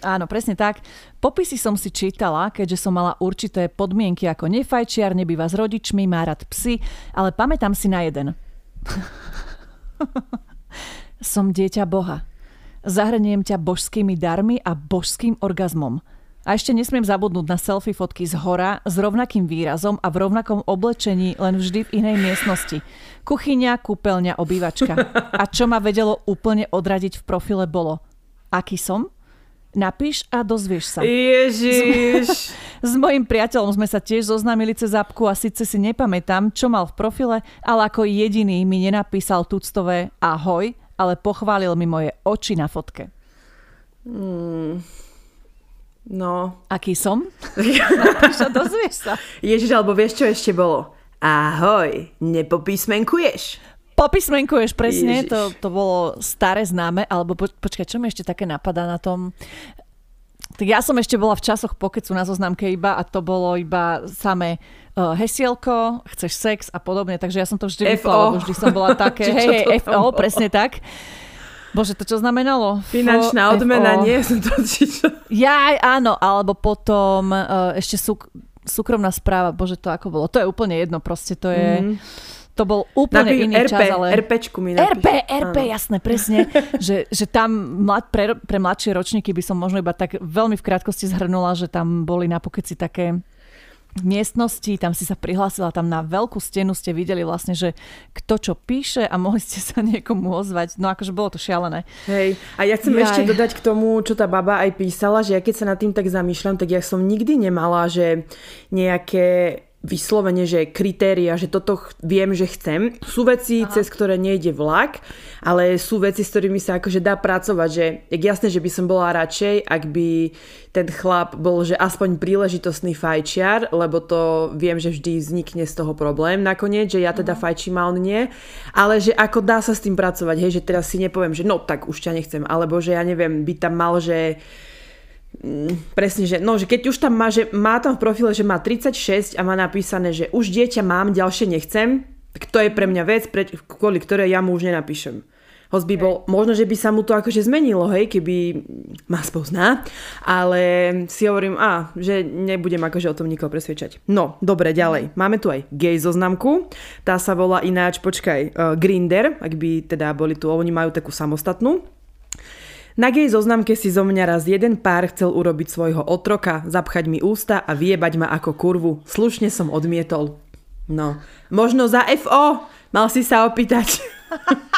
Áno, presne tak. Popisy som si čítala, keďže som mala určité podmienky ako nefajčiar, nebýva s rodičmi, má rád psy, ale pamätám si na jeden. som dieťa Boha. Zahrniem ťa božskými darmi a božským orgazmom. A ešte nesmiem zabudnúť na selfie fotky z hora s rovnakým výrazom a v rovnakom oblečení, len vždy v inej miestnosti. Kuchyňa, kúpeľňa, obývačka. A čo ma vedelo úplne odradiť v profile bolo. Aký som? Napíš a dozvieš sa. Ježiš. S, mojim priateľom sme sa tiež zoznámili cez apku a síce si nepamätám, čo mal v profile, ale ako jediný mi nenapísal tuctové ahoj, ale pochválil mi moje oči na fotke. Hmm. No. Aký som? Napíš a dozvieš sa. Ježiš, alebo vieš, čo ešte bolo? Ahoj, nepopísmenkuješ? Popismenkuješ, presne, to, to bolo staré známe, alebo po, počkaj, čo mi ešte také napadá na tom? Tak ja som ešte bola v časoch pokecu na zoznamke iba a to bolo iba samé uh, hesielko, chceš sex a podobne, takže ja som to vždy vypla, lebo vždy som bola také, hej, hej, FO, presne tak. Bože, to čo znamenalo? Finančná odmena, nie som to či čo? Ja, áno, alebo potom uh, ešte súk- súkromná správa, bože, to ako bolo. To je úplne jedno, proste to je... Mm to bol úplne Napí, iný RP, čas, ale... RPčku mi napíš. RP, RP, Áno. jasné, presne. že, že tam mlad, pre, pre mladšie ročníky by som možno iba tak veľmi v krátkosti zhrnula, že tam boli na pokeci také miestnosti, tam si sa prihlásila, tam na veľkú stenu ste videli vlastne, že kto čo píše a mohli ste sa niekomu ozvať. No akože bolo to šialené. Hej, a ja chcem Jaj. ešte dodať k tomu, čo tá baba aj písala, že ja keď sa nad tým tak zamýšľam, tak ja som nikdy nemala, že nejaké vyslovene, že kritéria, že toto viem, že chcem. Sú veci, Aha. cez ktoré nejde vlak, ale sú veci, s ktorými sa akože dá pracovať, že je jasné, že by som bola radšej, ak by ten chlap bol, že aspoň príležitostný fajčiar, lebo to viem, že vždy vznikne z toho problém nakoniec, že ja teda uh-huh. fajčím a on nie, ale že ako dá sa s tým pracovať, hej, že teraz si nepoviem, že no tak už ťa nechcem, alebo že ja neviem, by tam mal, že Mm, presne, že, no, že keď už tam má, že má tam v profile, že má 36 a má napísané, že už dieťa mám, ďalšie nechcem, tak to je pre mňa vec, pre, kvôli ktorej ja mu už nenapíšem. Host by bol, možno, že by sa mu to akože zmenilo, hej, keby ma spozná, ale si hovorím, a, že nebudem akože o tom nikoho presvedčať. No, dobre, ďalej. Máme tu aj gay zoznamku, tá sa volá ináč, počkaj, uh, Grinder, ak by teda boli tu, oni majú takú samostatnú. Na gej zoznamke si zo mňa raz jeden pár chcel urobiť svojho otroka, zapchať mi ústa a vyjebať ma ako kurvu. Slušne som odmietol. No, možno za FO mal si sa opýtať.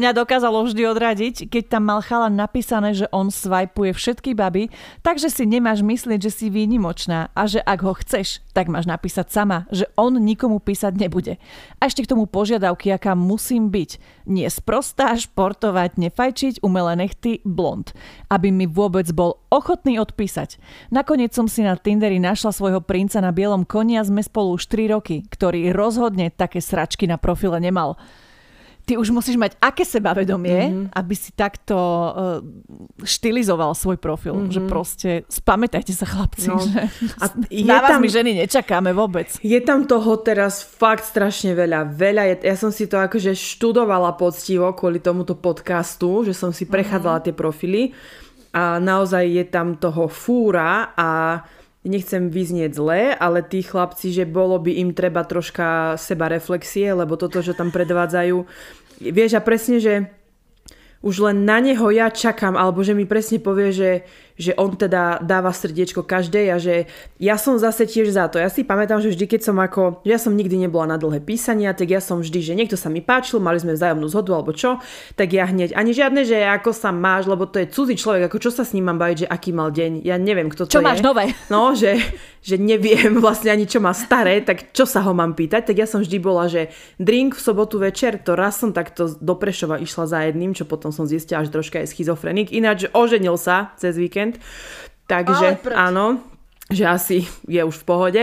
mňa dokázalo vždy odradiť, keď tam mal chalan napísané, že on svajpuje všetky baby, takže si nemáš myslieť, že si výnimočná a že ak ho chceš, tak máš napísať sama, že on nikomu písať nebude. A ešte k tomu požiadavky, aká musím byť. Nie sprostá, športovať, nefajčiť, umelé nechty, blond. Aby mi vôbec bol ochotný odpísať. Nakoniec som si na Tinderi našla svojho princa na bielom koni a sme spolu už 3 roky, ktorý rozhodne také sračky na profile nemal ty už musíš mať aké sebavedomie, mm-hmm. aby si takto uh, štilizoval svoj profil. Mm-hmm. Že proste, spamätajte sa chlapci, no. že a je na vás tam, my ženy nečakáme vôbec. Je tam toho teraz fakt strašne veľa. Veľa. Je, ja som si to akože študovala poctivo kvôli tomuto podcastu, že som si prechádzala mm-hmm. tie profily a naozaj je tam toho fúra a nechcem vyznieť zle, ale tí chlapci, že bolo by im treba troška seba reflexie, lebo toto, že tam predvádzajú, vieš a presne, že už len na neho ja čakám, alebo že mi presne povie, že, že on teda dáva srdiečko každej a že ja som zase tiež za to. Ja si pamätám, že vždy, keď som ako, ja som nikdy nebola na dlhé písania, tak ja som vždy, že niekto sa mi páčil, mali sme vzájomnú zhodu alebo čo, tak ja hneď, ani žiadne, že ako sa máš, lebo to je cudzí človek, ako čo sa s ním mám baviť, že aký mal deň, ja neviem, kto to čo je. Čo máš nové? No, že, že neviem vlastne ani čo má staré, tak čo sa ho mám pýtať, tak ja som vždy bola, že drink v sobotu večer, to raz som takto do Prešova išla za jedným, čo potom som zistila, že troška je schizofrenik, ináč oženil sa cez víkend, Takže áno, že asi je už v pohode.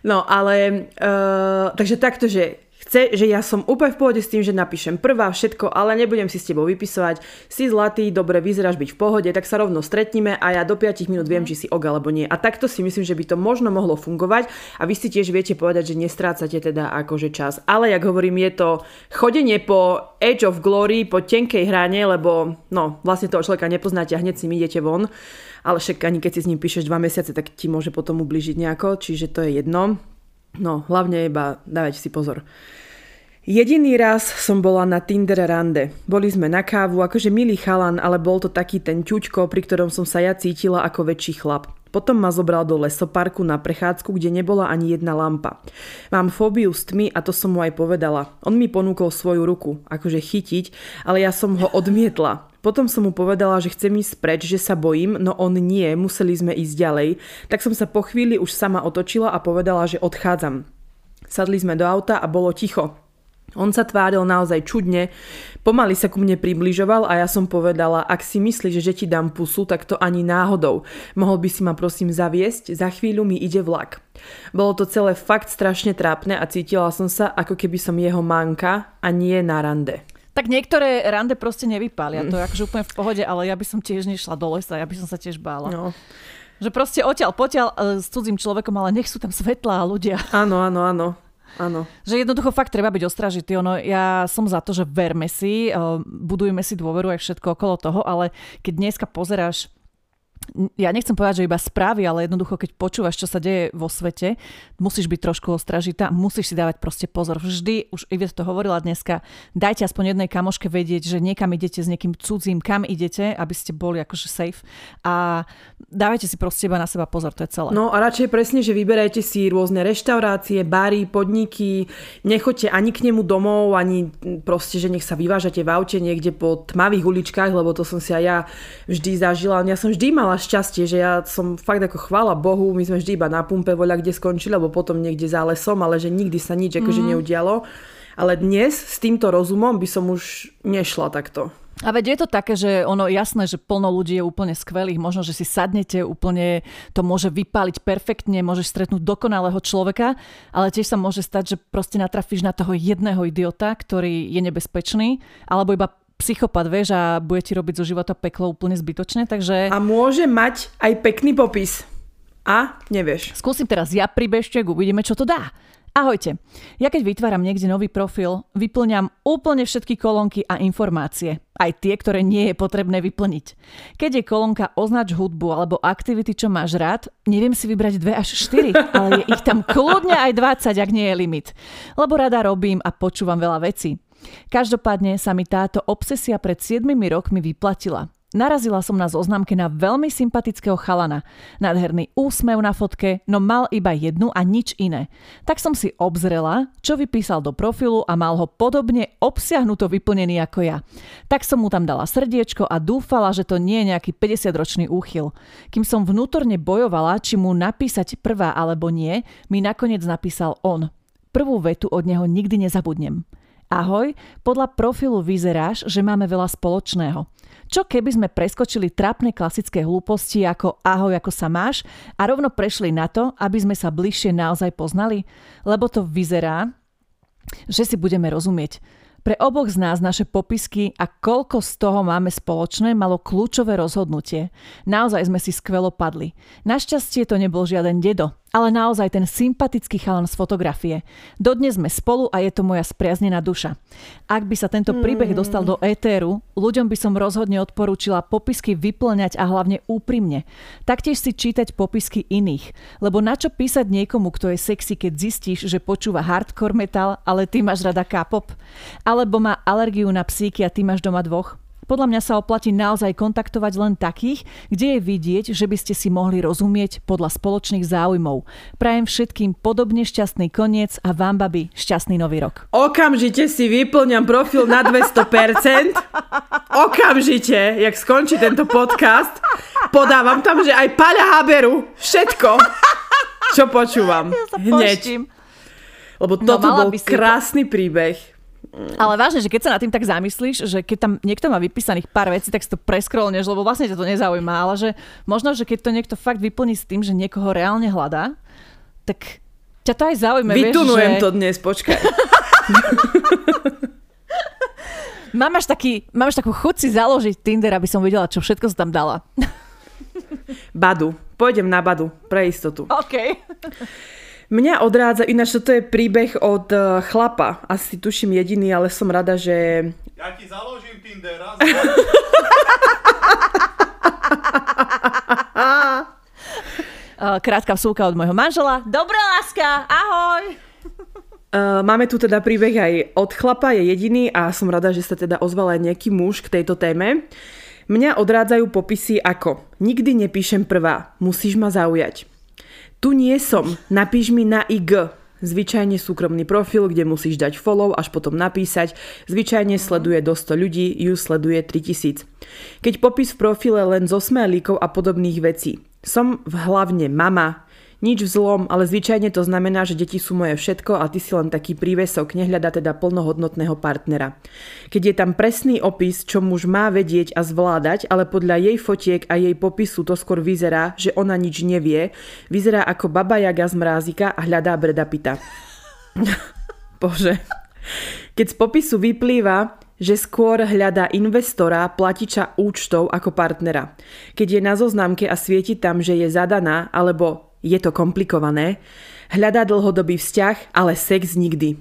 No ale, uh, takže takto, že chce, že ja som úplne v pohode s tým, že napíšem prvá všetko, ale nebudem si s tebou vypisovať. Si zlatý, dobre, vyzeráš byť v pohode, tak sa rovno stretnime a ja do 5 minút viem, či si og alebo nie. A takto si myslím, že by to možno mohlo fungovať a vy si tiež viete povedať, že nestrácate teda akože čas. Ale jak hovorím, je to chodenie po Age of Glory, po tenkej hrane, lebo no, vlastne toho človeka nepoznáte a hneď si idete von ale však ani keď si s ním píšeš dva mesiace, tak ti môže potom ubližiť nejako, čiže to je jedno. No, hlavne iba dávať si pozor. Jediný raz som bola na Tinder rande. Boli sme na kávu, akože milý chalan, ale bol to taký ten ťuťko, pri ktorom som sa ja cítila ako väčší chlap. Potom ma zobral do lesoparku na prechádzku, kde nebola ani jedna lampa. Mám fóbiu s tmy a to som mu aj povedala. On mi ponúkol svoju ruku, akože chytiť, ale ja som ho odmietla. Potom som mu povedala, že chcem ísť preč, že sa bojím, no on nie, museli sme ísť ďalej. Tak som sa po chvíli už sama otočila a povedala, že odchádzam. Sadli sme do auta a bolo ticho. On sa tváril naozaj čudne, pomaly sa ku mne približoval a ja som povedala, ak si myslíš, že ti dám pusu, tak to ani náhodou. Mohol by si ma prosím zaviesť, za chvíľu mi ide vlak. Bolo to celé fakt strašne trápne a cítila som sa, ako keby som jeho manka a nie na rande. Tak niektoré rande proste nevypália, to je akože úplne v pohode, ale ja by som tiež nešla do lesa, ja by som sa tiež bála. No. Že proste odtiaľ potiaľ e, s cudzím človekom, ale nech sú tam svetlá ľudia. Áno, áno, áno. Áno. Že jednoducho fakt treba byť ostražitý. Ono, ja som za to, že verme si, e, budujme si dôveru aj všetko okolo toho, ale keď dneska pozeráš ja nechcem povedať, že iba správy, ale jednoducho, keď počúvaš, čo sa deje vo svete, musíš byť trošku ostražitá, musíš si dávať proste pozor. Vždy, už Ivet to hovorila dneska, dajte aspoň jednej kamoške vedieť, že niekam idete s niekým cudzím, kam idete, aby ste boli akože safe a dávajte si proste iba na seba pozor, to je celé. No a radšej presne, že vyberajte si rôzne reštaurácie, bary, podniky, nechoďte ani k nemu domov, ani proste, že nech sa vyvážate v aute niekde po tmavých uličkách, lebo to som si aj ja vždy zažila. Ja som vždy mala šťastie, že ja som fakt ako chvála Bohu, my sme vždy iba na pumpe voľa kde skončili, alebo potom niekde za lesom, ale že nikdy sa nič akože mm. neudialo. Ale dnes s týmto rozumom by som už nešla takto. A veď je to také, že ono jasné, že plno ľudí je úplne skvelých, možno, že si sadnete úplne, to môže vypáliť perfektne, môžeš stretnúť dokonalého človeka, ale tiež sa môže stať, že proste natrafíš na toho jedného idiota, ktorý je nebezpečný, alebo iba psychopat, vieš, a bude ti robiť zo života peklo úplne zbytočne, takže... A môže mať aj pekný popis. A nevieš. Skúsim teraz ja príbežtek, uvidíme, čo to dá. Ahojte. Ja keď vytváram niekde nový profil, vyplňam úplne všetky kolónky a informácie. Aj tie, ktoré nie je potrebné vyplniť. Keď je kolónka označ hudbu alebo aktivity, čo máš rád, neviem si vybrať 2 až 4, ale je ich tam kľudne aj 20, ak nie je limit. Lebo rada robím a počúvam veľa vecí. Každopádne sa mi táto obsesia pred 7 rokmi vyplatila. Narazila som na zoznamke na veľmi sympatického chalana. Nádherný úsmev na fotke, no mal iba jednu a nič iné. Tak som si obzrela, čo vypísal do profilu a mal ho podobne obsiahnuto vyplnený ako ja. Tak som mu tam dala srdiečko a dúfala, že to nie je nejaký 50-ročný úchyl. Kým som vnútorne bojovala, či mu napísať prvá alebo nie, mi nakoniec napísal on. Prvú vetu od neho nikdy nezabudnem. Ahoj, podľa profilu vyzeráš, že máme veľa spoločného. Čo keby sme preskočili trapné klasické hlúposti ako ahoj, ako sa máš a rovno prešli na to, aby sme sa bližšie naozaj poznali? Lebo to vyzerá, že si budeme rozumieť. Pre oboch z nás naše popisky a koľko z toho máme spoločné malo kľúčové rozhodnutie. Naozaj sme si skvelo padli. Našťastie to nebol žiaden dedo, ale naozaj ten sympatický chalan z fotografie. Dodnes sme spolu a je to moja spriaznená duša. Ak by sa tento príbeh hmm. dostal do étéru, ľuďom by som rozhodne odporúčila popisky vyplňať a hlavne úprimne. Taktiež si čítať popisky iných, lebo na čo písať niekomu, kto je sexy, keď zistíš, že počúva hardcore metal, ale ty máš rada K-pop? alebo má alergiu na psíky a ty máš doma dvoch. Podľa mňa sa oplatí naozaj kontaktovať len takých, kde je vidieť, že by ste si mohli rozumieť podľa spoločných záujmov. Prajem všetkým podobne šťastný koniec a vám, babi, šťastný nový rok. Okamžite si vyplňam profil na 200%. Okamžite, jak skončí tento podcast, podávam tam, že aj Paľa Haberu, všetko, čo počúvam. Ja sa Hneď. poštím. Lebo No, toto mala bol krásny príbeh. Ale vážne, že keď sa nad tým tak zamyslíš, že keď tam niekto má vypísaných pár vecí, tak si to preskrolneš, lebo vlastne ťa to nezaujíma, ale že možno, že keď to niekto fakt vyplní s tým, že niekoho reálne hľadá, tak ťa to aj zaujme, Vytunujem vieš, že to dnes, počkaj. Mám až, taký, mám až takú chuť si založiť Tinder, aby som videla, čo všetko si tam dala. Badu. Pôjdem na Badu, pre istotu. OK. Mňa odrádza, ináč toto je príbeh od eh, chlapa, asi tuším jediný, ale som rada, že Ja ti založím Tinder raz. Uh, Krátka vsúka od môjho manžela. Dobrá láska, ahoj! Uh, máme tu teda príbeh aj od chlapa, je jediný a som rada, že sa teda ozval aj nejaký muž k tejto téme. Mňa odrádzajú popisy ako Nikdy nepíšem prvá, musíš ma zaujať. Tu nie som, napíš mi na IG. Zvyčajne súkromný profil, kde musíš dať follow, až potom napísať. Zvyčajne sleduje do 100 ľudí, ju sleduje 3000. Keď popis v profile len zo smajlíkov a podobných vecí. Som v hlavne mama, nič v zlom, ale zvyčajne to znamená, že deti sú moje všetko a ty si len taký prívesok, nehľada teda plnohodnotného partnera. Keď je tam presný opis, čo muž má vedieť a zvládať, ale podľa jej fotiek a jej popisu to skôr vyzerá, že ona nič nevie, vyzerá ako baba Jaga z mrázika a hľadá Breda Pita. Bože. Keď z popisu vyplýva, že skôr hľadá investora, platiča účtov ako partnera. Keď je na zoznamke a svieti tam, že je zadaná, alebo je to komplikované, hľadá dlhodobý vzťah, ale sex nikdy.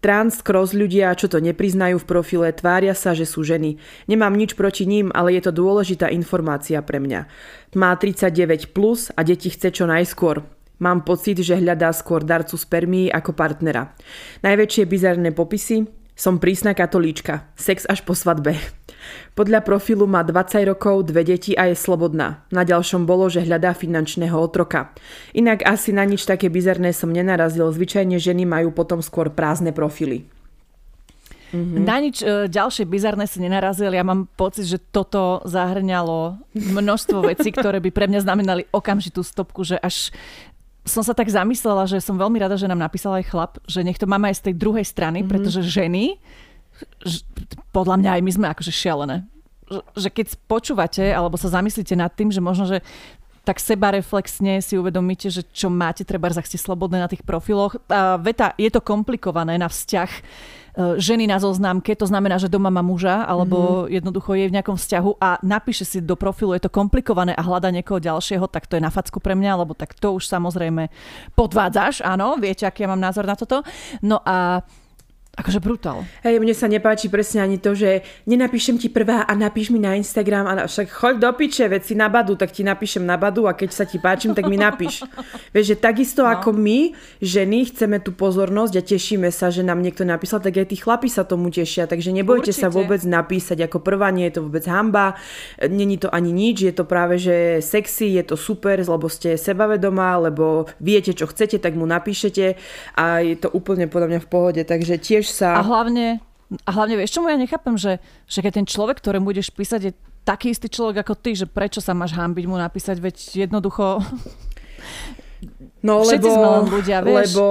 Trans, cross ľudia, čo to nepriznajú v profile, tvária sa, že sú ženy. Nemám nič proti ním, ale je to dôležitá informácia pre mňa. Má 39 plus a deti chce čo najskôr. Mám pocit, že hľadá skôr darcu spermií ako partnera. Najväčšie bizarné popisy? Som prísna katolíčka. Sex až po svadbe. Podľa profilu má 20 rokov, dve deti a je slobodná. Na ďalšom bolo, že hľadá finančného otroka. Inak asi na nič také bizarné som nenarazil. Zvyčajne ženy majú potom skôr prázdne profily. Mm-hmm. Na nič e, ďalšie bizarné si nenarazil. Ja mám pocit, že toto zahrňalo množstvo vecí, ktoré by pre mňa znamenali okamžitú stopku, že až som sa tak zamyslela, že som veľmi rada, že nám napísal aj chlap, že nech to máme aj z tej druhej strany, mm-hmm. pretože ženy, ž, podľa mňa aj my sme akože šialené. Že, že keď počúvate alebo sa zamyslíte nad tým, že možno, že tak seba reflexne si uvedomíte, že čo máte, treba, ak ste slobodné na tých profiloch. A veta, je to komplikované na vzťah ženy na zoznamke, to znamená, že doma má muža, alebo mm-hmm. jednoducho je v nejakom vzťahu a napíše si do profilu, je to komplikované a hľada niekoho ďalšieho, tak to je na facku pre mňa, lebo tak to už samozrejme podvádzaš, áno, viete, aký ja mám názor na toto. No a Akože brutál. Hej, mne sa nepáči presne ani to, že nenapíšem ti prvá a napíš mi na Instagram a na, však choď do piče, veď si na badu, tak ti napíšem na badu a keď sa ti páčim, tak mi napíš. Vieš, že takisto no. ako my, ženy, chceme tú pozornosť a tešíme sa, že nám niekto napísal, tak aj tí chlapi sa tomu tešia, takže nebojte Určite. sa vôbec napísať ako prvá, nie je to vôbec hamba, není to ani nič, je to práve, že sexy, je to super, lebo ste sebavedomá, lebo viete, čo chcete, tak mu napíšete a je to úplne podľa mňa v pohode, takže tiež sa... A hlavne, a hlavne vieš, čomu ja nechápem, že, že keď ten človek, ktorému budeš písať, je taký istý človek ako ty, že prečo sa máš hambiť mu napísať, veď jednoducho... No Všetci lebo, sme len ľudia, vieš. lebo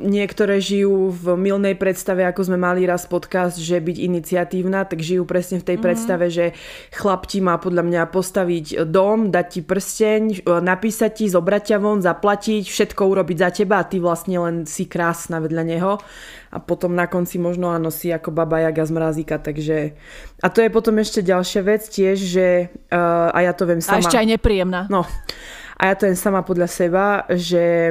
niektoré žijú v milnej predstave, ako sme mali raz podcast, že byť iniciatívna, tak žijú presne v tej mm-hmm. predstave, že chlap ti má podľa mňa postaviť dom, dať ti prsteň, napísať ti, zobrať ťa von, zaplatiť, všetko urobiť za teba a ty vlastne len si krásna vedľa neho a potom na konci možno áno si ako baba Jaga z mrazíka, takže a to je potom ešte ďalšia vec tiež, že uh, a ja to viem sama. A ešte aj nepríjemná. No, a ja to jen sama podľa seba, že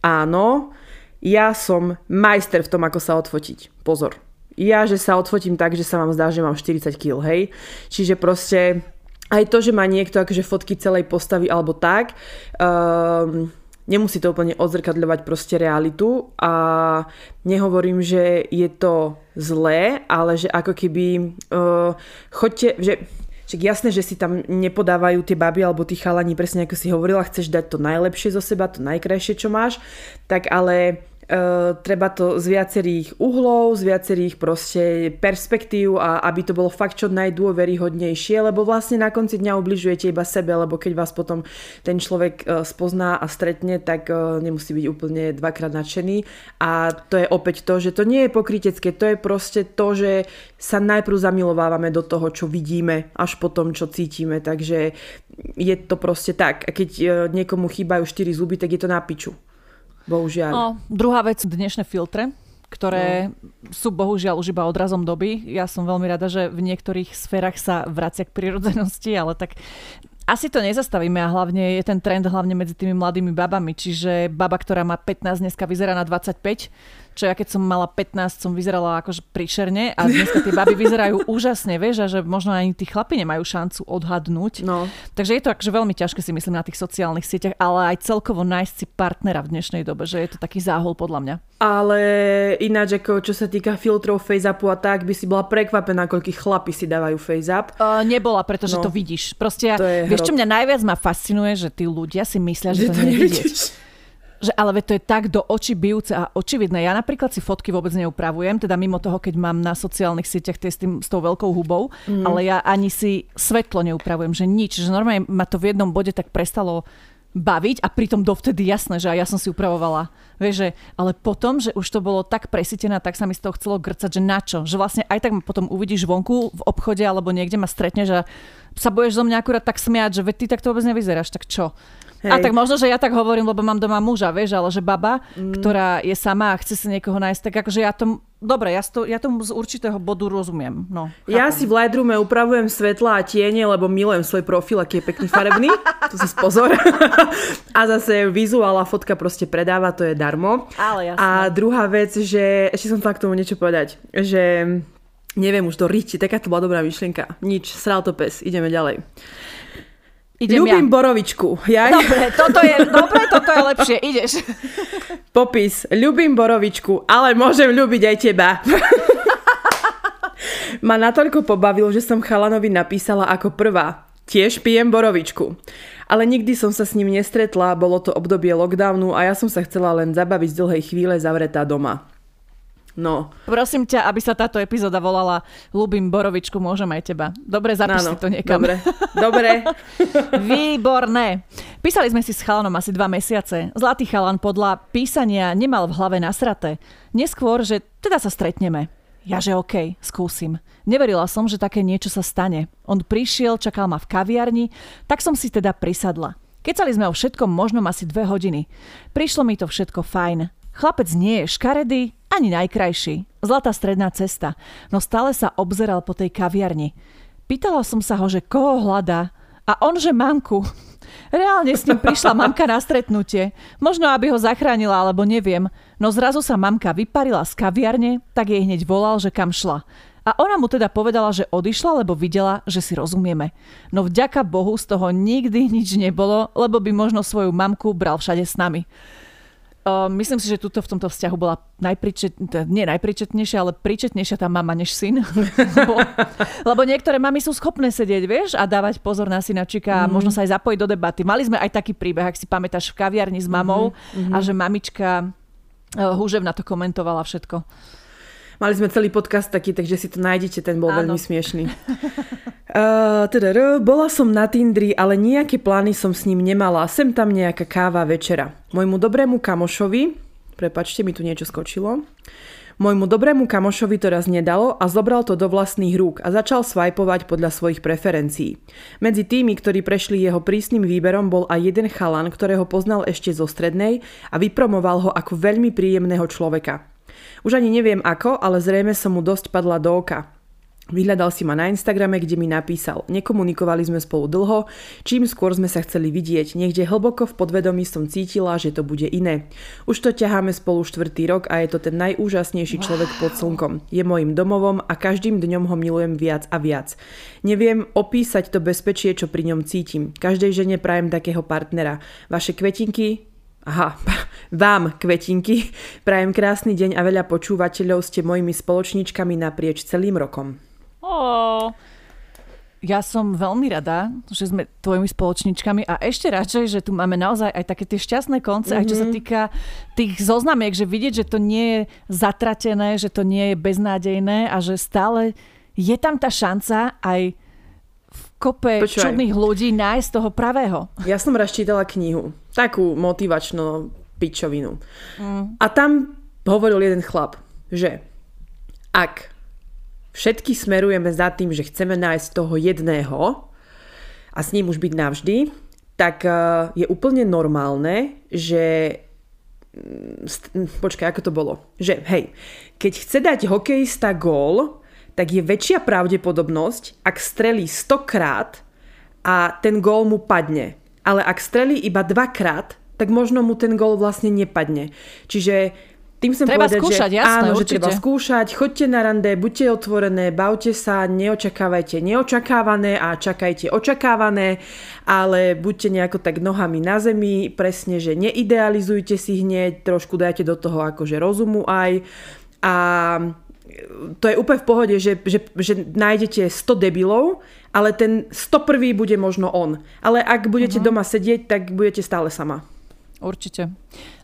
áno, ja som majster v tom, ako sa odfotiť. Pozor. Ja, že sa odfotím tak, že sa vám zdá, že mám 40 kg, hej. Čiže proste aj to, že má niekto akože fotky celej postavy alebo tak, um, nemusí to úplne odzrkadľovať proste realitu a nehovorím, že je to zlé, ale že ako keby uh, choďte, že však jasné, že si tam nepodávajú tie baby alebo tí chalani, presne ako si hovorila, chceš dať to najlepšie zo seba, to najkrajšie, čo máš, tak ale treba to z viacerých uhlov, z viacerých proste perspektív a aby to bolo fakt čo najdôveryhodnejšie, lebo vlastne na konci dňa ubližujete iba sebe, lebo keď vás potom ten človek uh, spozná a stretne, tak uh, nemusí byť úplne dvakrát nadšený a to je opäť to, že to nie je pokrytecké, to je proste to, že sa najprv zamilovávame do toho, čo vidíme, až potom, čo cítime, takže je to proste tak. A keď niekomu chýbajú 4 zuby, tak je to na piču. Bohužiaľ. No, druhá vec, dnešné filtre ktoré no. sú bohužiaľ už iba odrazom doby. Ja som veľmi rada, že v niektorých sférach sa vracia k prirodzenosti, ale tak asi to nezastavíme a hlavne je ten trend hlavne medzi tými mladými babami. Čiže baba, ktorá má 15, dneska vyzerá na 25 čo ja keď som mala 15, som vyzerala akože príšerne a dneska tie baby vyzerajú úžasne, vieš, a že možno ani tí chlapi nemajú šancu odhadnúť. No. Takže je to akože veľmi ťažké si myslím na tých sociálnych sieťach, ale aj celkovo nájsť si partnera v dnešnej dobe, že je to taký záhol podľa mňa. Ale ináč, ako čo sa týka filtrov FaceAppu a tak, by si bola prekvapená, koľký chlapi si dávajú FaceApp. Uh, nebola, pretože no. to vidíš. Proste, to vieš, čo mňa najviac ma fascinuje, že tí ľudia si myslia, že, že to, to nevidíš. Že ale to je tak do očí bijúce a očividné. Ja napríklad si fotky vôbec neupravujem, teda mimo toho, keď mám na sociálnych sieťach tie s, tým, s tou veľkou hubou, mm. ale ja ani si svetlo neupravujem, že nič. Že normálne ma to v jednom bode tak prestalo baviť a pritom dovtedy jasné, že aj ja som si upravovala. Vieš, že, ale potom, že už to bolo tak presítené, tak sa mi z toho chcelo grcať, že na čo? Že vlastne aj tak ma potom uvidíš vonku v obchode alebo niekde ma stretneš a sa budeš zo mňa akurát tak smiať, že veď ty takto vôbec nevyzeráš, tak čo? Hej. A tak možno, že ja tak hovorím, lebo mám doma muža, vieš, ale že baba, mm. ktorá je sama a chce si niekoho nájsť, tak akože ja to, dobre, ja, to, ja tomu z určitého bodu rozumiem. No, ja si v Lightroome upravujem svetla a tiene, lebo milujem svoj profil, aký je pekný farebný. tu si pozor. a zase vizuál a fotka proste predáva, to je darmo. Ale jasne. A druhá vec, že ešte som chcela k tomu niečo povedať, že neviem už to riči, taká to bola dobrá myšlienka. Nič, sral to pes, ideme ďalej. Idem Ľubím ja. borovičku. Ja... Dobre, toto je, dobre, toto je lepšie. Ideš. Popis. Ľubím borovičku, ale môžem ľúbiť aj teba. Ma natoľko pobavilo, že som chalanovi napísala ako prvá. Tiež pijem borovičku. Ale nikdy som sa s ním nestretla, bolo to obdobie lockdownu a ja som sa chcela len zabaviť z dlhej chvíle zavretá doma. No. Prosím ťa, aby sa táto epizóda volala Ľubím Borovičku, môžem aj teba. Dobre, zapíš si to niekam. Dobre, dobre. Výborné. Písali sme si s chalanom asi dva mesiace. Zlatý chalan podľa písania nemal v hlave nasraté. Neskôr, že teda sa stretneme. Ja že OK, skúsim. Neverila som, že také niečo sa stane. On prišiel, čakal ma v kaviarni, tak som si teda prisadla. Kecali sme o všetkom možnom asi dve hodiny. Prišlo mi to všetko fajn. Chlapec nie je škaredý, ani najkrajší. Zlatá stredná cesta. No stále sa obzeral po tej kaviarni. Pýtala som sa ho, že koho hľadá. A on, že mamku. Reálne s ním prišla mamka na stretnutie. Možno, aby ho zachránila, alebo neviem. No zrazu sa mamka vyparila z kaviarne, tak jej hneď volal, že kam šla. A ona mu teda povedala, že odišla, lebo videla, že si rozumieme. No vďaka Bohu z toho nikdy nič nebolo, lebo by možno svoju mamku bral všade s nami. Uh, myslím si, že tuto v tomto vzťahu bola najpričet, nie najpričetnejšia, ale príčetnejšia tá mama než syn. lebo, lebo niektoré mamy sú schopné sedieť, vieš, a dávať pozor na synačika a mhm. možno sa aj zapojiť do debaty. Mali sme aj taký príbeh, ak si pamätáš, v kaviarni s mamou mm-hmm. a že mamička uh, húžev na to komentovala všetko. Mali sme celý podcast taký, takže si to nájdete, ten bol Áno. veľmi smiešný. Uh, teda, bola som na Tindri, ale nejaké plány som s ním nemala. Sem tam nejaká káva večera. Môjmu dobrému kamošovi, prepačte, mi tu niečo skočilo, Môjmu dobrému kamošovi to raz nedalo a zobral to do vlastných rúk a začal svajpovať podľa svojich preferencií. Medzi tými, ktorí prešli jeho prísnym výberom, bol aj jeden chalan, ktorého poznal ešte zo strednej a vypromoval ho ako veľmi príjemného človeka. Už ani neviem ako, ale zrejme som mu dosť padla do oka. Vyhľadal si ma na Instagrame, kde mi napísal. Nekomunikovali sme spolu dlho, čím skôr sme sa chceli vidieť. Niekde hlboko v podvedomí som cítila, že to bude iné. Už to ťaháme spolu štvrtý rok a je to ten najúžasnejší človek wow. pod slnkom. Je mojim domovom a každým dňom ho milujem viac a viac. Neviem opísať to bezpečie, čo pri ňom cítim. Každej žene prajem takého partnera. Vaše kvetinky, Aha, vám, kvetinky, prajem krásny deň a veľa počúvateľov ste mojimi spoločníčkami naprieč celým rokom. Ó, ja som veľmi rada, že sme tvojimi spoločničkami a ešte radšej, že tu máme naozaj aj také tie šťastné konce, mm-hmm. aj čo sa týka tých zoznamiek, že vidieť, že to nie je zatratené, že to nie je beznádejné a že stále je tam tá šanca aj kope Počúvaj. čudných ľudí nájsť toho pravého. Ja som raz čítala knihu, takú motivačnú pičovinu. Mm. A tam hovoril jeden chlap, že ak všetky smerujeme za tým, že chceme nájsť toho jedného a s ním už byť navždy, tak e, je úplne normálne, že mm, počkaj, ako to bolo? Že hej, keď chce dať hokejista gól, tak je väčšia pravdepodobnosť, ak strelí 100 krát a ten gól mu padne. Ale ak strelí iba dvakrát, tak možno mu ten gól vlastne nepadne. Čiže tým som treba povedať, skúšať, že jasné, áno, určite. že treba skúšať, choďte na rande, buďte otvorené, bavte sa, neočakávajte neočakávané a čakajte očakávané, ale buďte nejako tak nohami na zemi, presne, že neidealizujte si hneď, trošku dajte do toho akože rozumu aj a to je úplne v pohode, že, že, že nájdete 100 debilov, ale ten 101. bude možno on. Ale ak budete uh-huh. doma sedieť, tak budete stále sama. Určite.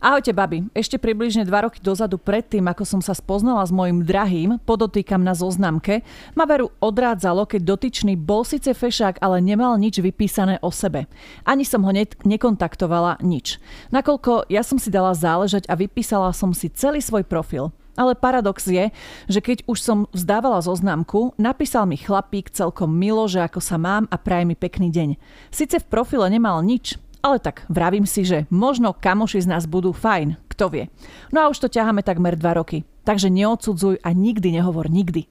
Ahojte, babi. Ešte približne dva roky dozadu predtým, ako som sa spoznala s mojim drahým, podotýkam na zoznamke, ma veru odrádzalo, keď dotyčný bol síce fešák, ale nemal nič vypísané o sebe. Ani som ho ne- nekontaktovala nič. Nakoľko ja som si dala záležať a vypísala som si celý svoj profil. Ale paradox je, že keď už som vzdávala zoznamku, napísal mi chlapík celkom milo, že ako sa mám a praje mi pekný deň. Sice v profile nemal nič, ale tak vravím si, že možno kamoši z nás budú fajn, kto vie. No a už to ťaháme takmer dva roky. Takže neodsudzuj a nikdy nehovor nikdy.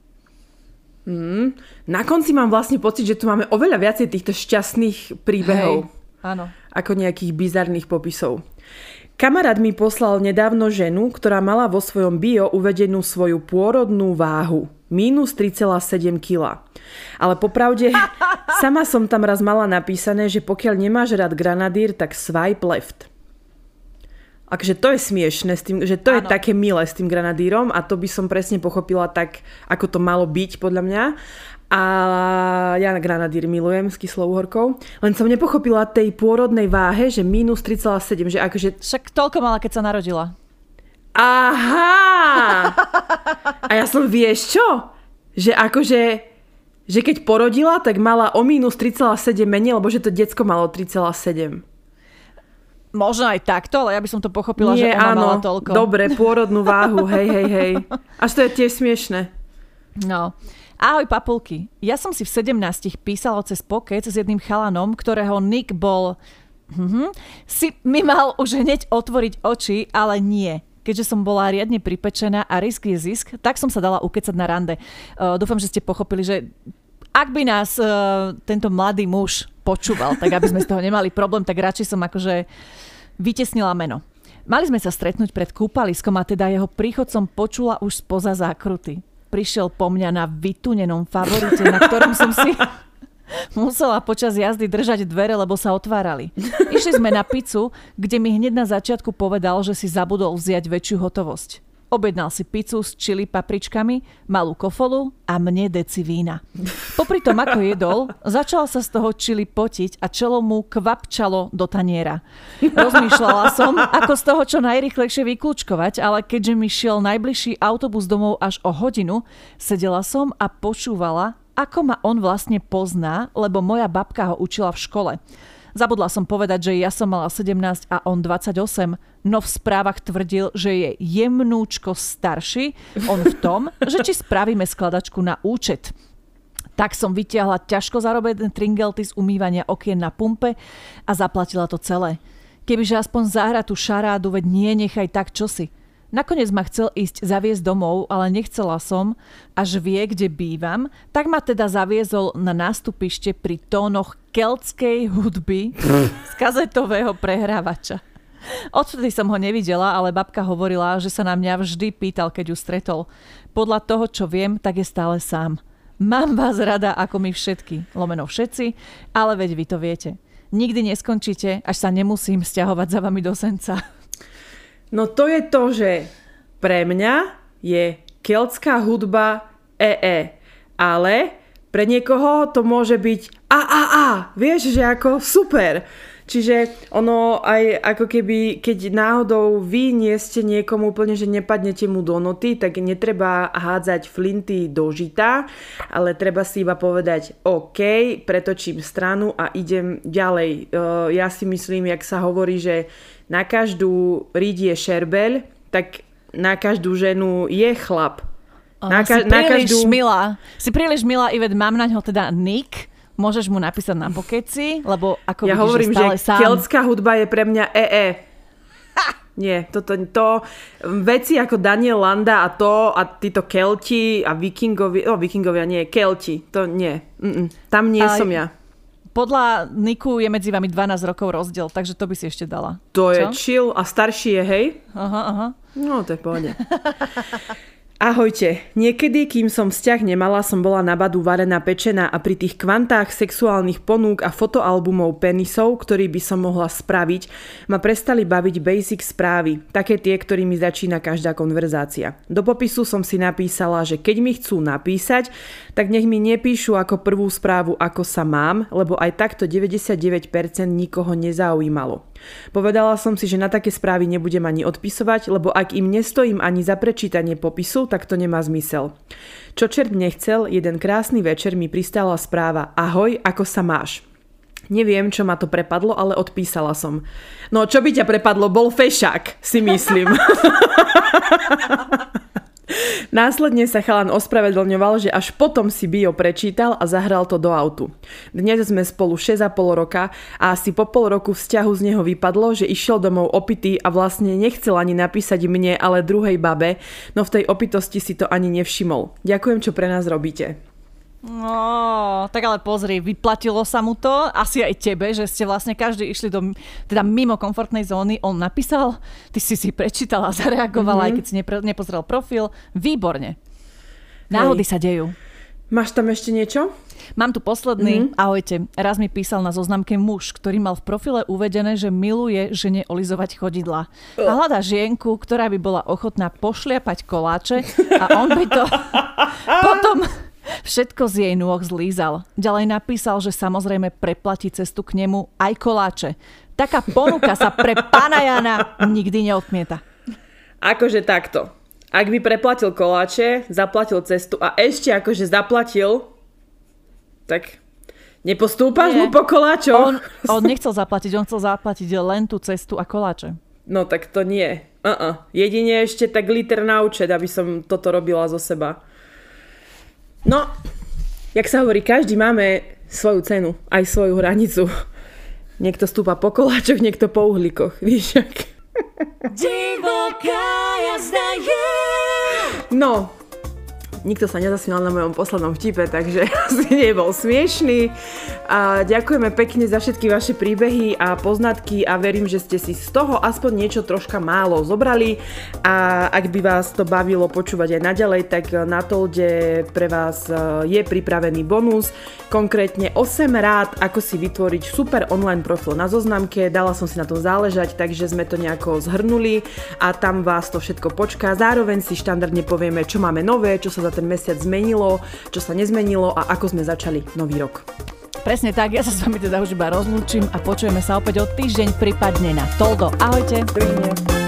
Mm, na konci mám vlastne pocit, že tu máme oveľa viacej týchto šťastných príbehov. Hej, áno. Ako nejakých bizarných popisov. Kamarát mi poslal nedávno ženu, ktorá mala vo svojom bio uvedenú svoju pôrodnú váhu. Minus 3,7 kg. Ale popravde, sama som tam raz mala napísané, že pokiaľ nemáš rád granadír, tak swipe left. Akže to je smiešne, s tým, že to ano. je také milé s tým granadírom a to by som presne pochopila tak, ako to malo byť podľa mňa. A ja na granadír milujem s kyslou horkou. Len som nepochopila tej pôrodnej váhe, že minus 3,7. Že akože... Však toľko mala, keď sa narodila. Aha! A ja som, vieš čo? Že akože že keď porodila, tak mala o minus 3,7 menej, lebo že to decko malo 3,7. Možno aj takto, ale ja by som to pochopila, Nie, že ona áno, mala toľko. dobre, pôrodnú váhu, hej, hej, hej. Až to je tiež smiešne. No. Ahoj papulky. Ja som si v 17 písala cez pokec s jedným chalanom, ktorého Nick bol... Mhm. Si mi mal už hneď otvoriť oči, ale nie keďže som bola riadne pripečená a risk je zisk, tak som sa dala ukecať na rande. Uh, dúfam, že ste pochopili, že ak by nás uh, tento mladý muž počúval, tak aby sme z toho nemali problém, tak radšej som akože vytesnila meno. Mali sme sa stretnúť pred kúpaliskom a teda jeho príchod som počula už spoza zákruty. Prišiel po mňa na vytunenom favorite, na ktorom som si Musela počas jazdy držať dvere, lebo sa otvárali. Išli sme na pizzu, kde mi hneď na začiatku povedal, že si zabudol vziať väčšiu hotovosť. Objednal si pizzu s čili papričkami, malú kofolu a mne deci vína. Popri tom, ako jedol, začal sa z toho čili potiť a čelo mu kvapčalo do taniera. Rozmýšľala som, ako z toho čo najrychlejšie vyklúčkovať, ale keďže mi šiel najbližší autobus domov až o hodinu, sedela som a počúvala, ako ma on vlastne pozná, lebo moja babka ho učila v škole. Zabudla som povedať, že ja som mala 17 a on 28, no v správach tvrdil, že je jemnúčko starší, on v tom, že či spravíme skladačku na účet. Tak som vytiahla ťažko zarobené tringelty z umývania okien na pumpe a zaplatila to celé. Kebyže aspoň zahra tú šarádu, veď nie, nechaj tak čosi. Nakoniec ma chcel ísť zaviesť domov, ale nechcela som, až vie, kde bývam, tak ma teda zaviezol na nástupište pri tónoch keltskej hudby z kazetového prehrávača. Odvtedy som ho nevidela, ale babka hovorila, že sa na mňa vždy pýtal, keď ju stretol. Podľa toho, čo viem, tak je stále sám. Mám vás rada ako my všetky, lomeno všetci, ale veď vy to viete. Nikdy neskončíte, až sa nemusím stiahovať za vami do senca. No to je to, že pre mňa je keltská hudba EE, ale pre niekoho to môže byť a a a, vieš, že ako super. Čiže ono aj ako keby, keď náhodou vy nie ste niekomu úplne, že nepadnete mu do noty, tak netreba hádzať flinty do žita, ale treba si iba povedať OK, pretočím stranu a idem ďalej. E, ja si myslím, jak sa hovorí, že na každú ríď je šerbeľ, tak na každú ženu je chlap. Na, ka- si na každú... milá. Si príliš milá, Ivet, mám na ňo teda nick, môžeš mu napísať na pokeci, lebo ako ja vidíš, hovorím, že, stále že sám... keltská hudba je pre mňa EE. Nie, toto, to, veci ako Daniel Landa a to a títo Kelti a Vikingovi, no Vikingovia nie, Kelti, to nie, Mm-mm, tam nie Aj, som ja. Podľa Niku je medzi vami 12 rokov rozdiel, takže to by si ešte dala. To Čo? je chill a starší je, hej? Aha, aha. No, to je pohode. Ahojte. Niekedy, kým som vzťah nemala, som bola na badu varená pečená a pri tých kvantách sexuálnych ponúk a fotoalbumov penisov, ktorý by som mohla spraviť, ma prestali baviť basic správy, také tie, ktorými začína každá konverzácia. Do popisu som si napísala, že keď mi chcú napísať, tak nech mi nepíšu ako prvú správu, ako sa mám, lebo aj takto 99% nikoho nezaujímalo. Povedala som si, že na také správy nebudem ani odpisovať, lebo ak im nestojím ani za prečítanie popisu, tak to nemá zmysel. Čo čert nechcel, jeden krásny večer mi pristála správa Ahoj, ako sa máš? Neviem, čo ma to prepadlo, ale odpísala som. No, čo by ťa prepadlo, bol fešák, si myslím. Následne sa chalan ospravedlňoval, že až potom si bio prečítal a zahral to do autu. Dnes sme spolu 6,5 roka a asi po pol roku vzťahu z neho vypadlo, že išiel domov opitý a vlastne nechcel ani napísať mne, ale druhej babe, no v tej opitosti si to ani nevšimol. Ďakujem, čo pre nás robíte. No, tak ale pozri, vyplatilo sa mu to, asi aj tebe, že ste vlastne každý išli do, teda mimo komfortnej zóny, on napísal, ty si si prečítala, zareagovala, mm-hmm. aj keď si nepre, nepozrel profil, výborne. Náhody Hej. sa dejú. Máš tam ešte niečo? Mám tu posledný. Mm-hmm. Ahojte. Raz mi písal na zoznamke muž, ktorý mal v profile uvedené, že miluje žene olizovať chodidla. A hľadá žienku, ktorá by bola ochotná pošliapať koláče a on by to potom Všetko z jej nôh zlízal. Ďalej napísal, že samozrejme preplatí cestu k nemu aj koláče. Taká ponuka sa pre pána Jana nikdy neodmieta. Akože takto. Ak by preplatil koláče, zaplatil cestu a ešte akože zaplatil, tak nepostúpaš Nie. mu po koláčoch? On, on nechcel zaplatiť, on chcel zaplatiť len tú cestu a koláče. No tak to nie. Uh-uh. Jedine ešte tak liter na účet, aby som toto robila zo seba. No, jak sa hovorí, každý máme svoju cenu, aj svoju hranicu. Niekto stúpa po koláčoch, niekto po uhlíkoch, víš jak. Divoká jazda je. No, Nikto sa nezasmial na mojom poslednom vtipe, takže asi nebol smiešný. A ďakujeme pekne za všetky vaše príbehy a poznatky a verím, že ste si z toho aspoň niečo troška málo zobrali a ak by vás to bavilo počúvať aj naďalej, tak na Tolde pre vás e, je pripravený bonus, konkrétne 8 rád, ako si vytvoriť super online profil na zoznamke, dala som si na to záležať, takže sme to nejako zhrnuli a tam vás to všetko počká. Zároveň si štandardne povieme, čo máme nové, čo sa za ten mesiac zmenilo, čo sa nezmenilo a ako sme začali nový rok. Presne tak, ja sa s vami teda už iba rozlúčim a počujeme sa opäť o týždeň prípadne na Toldo. Ahojte. Dovidenia.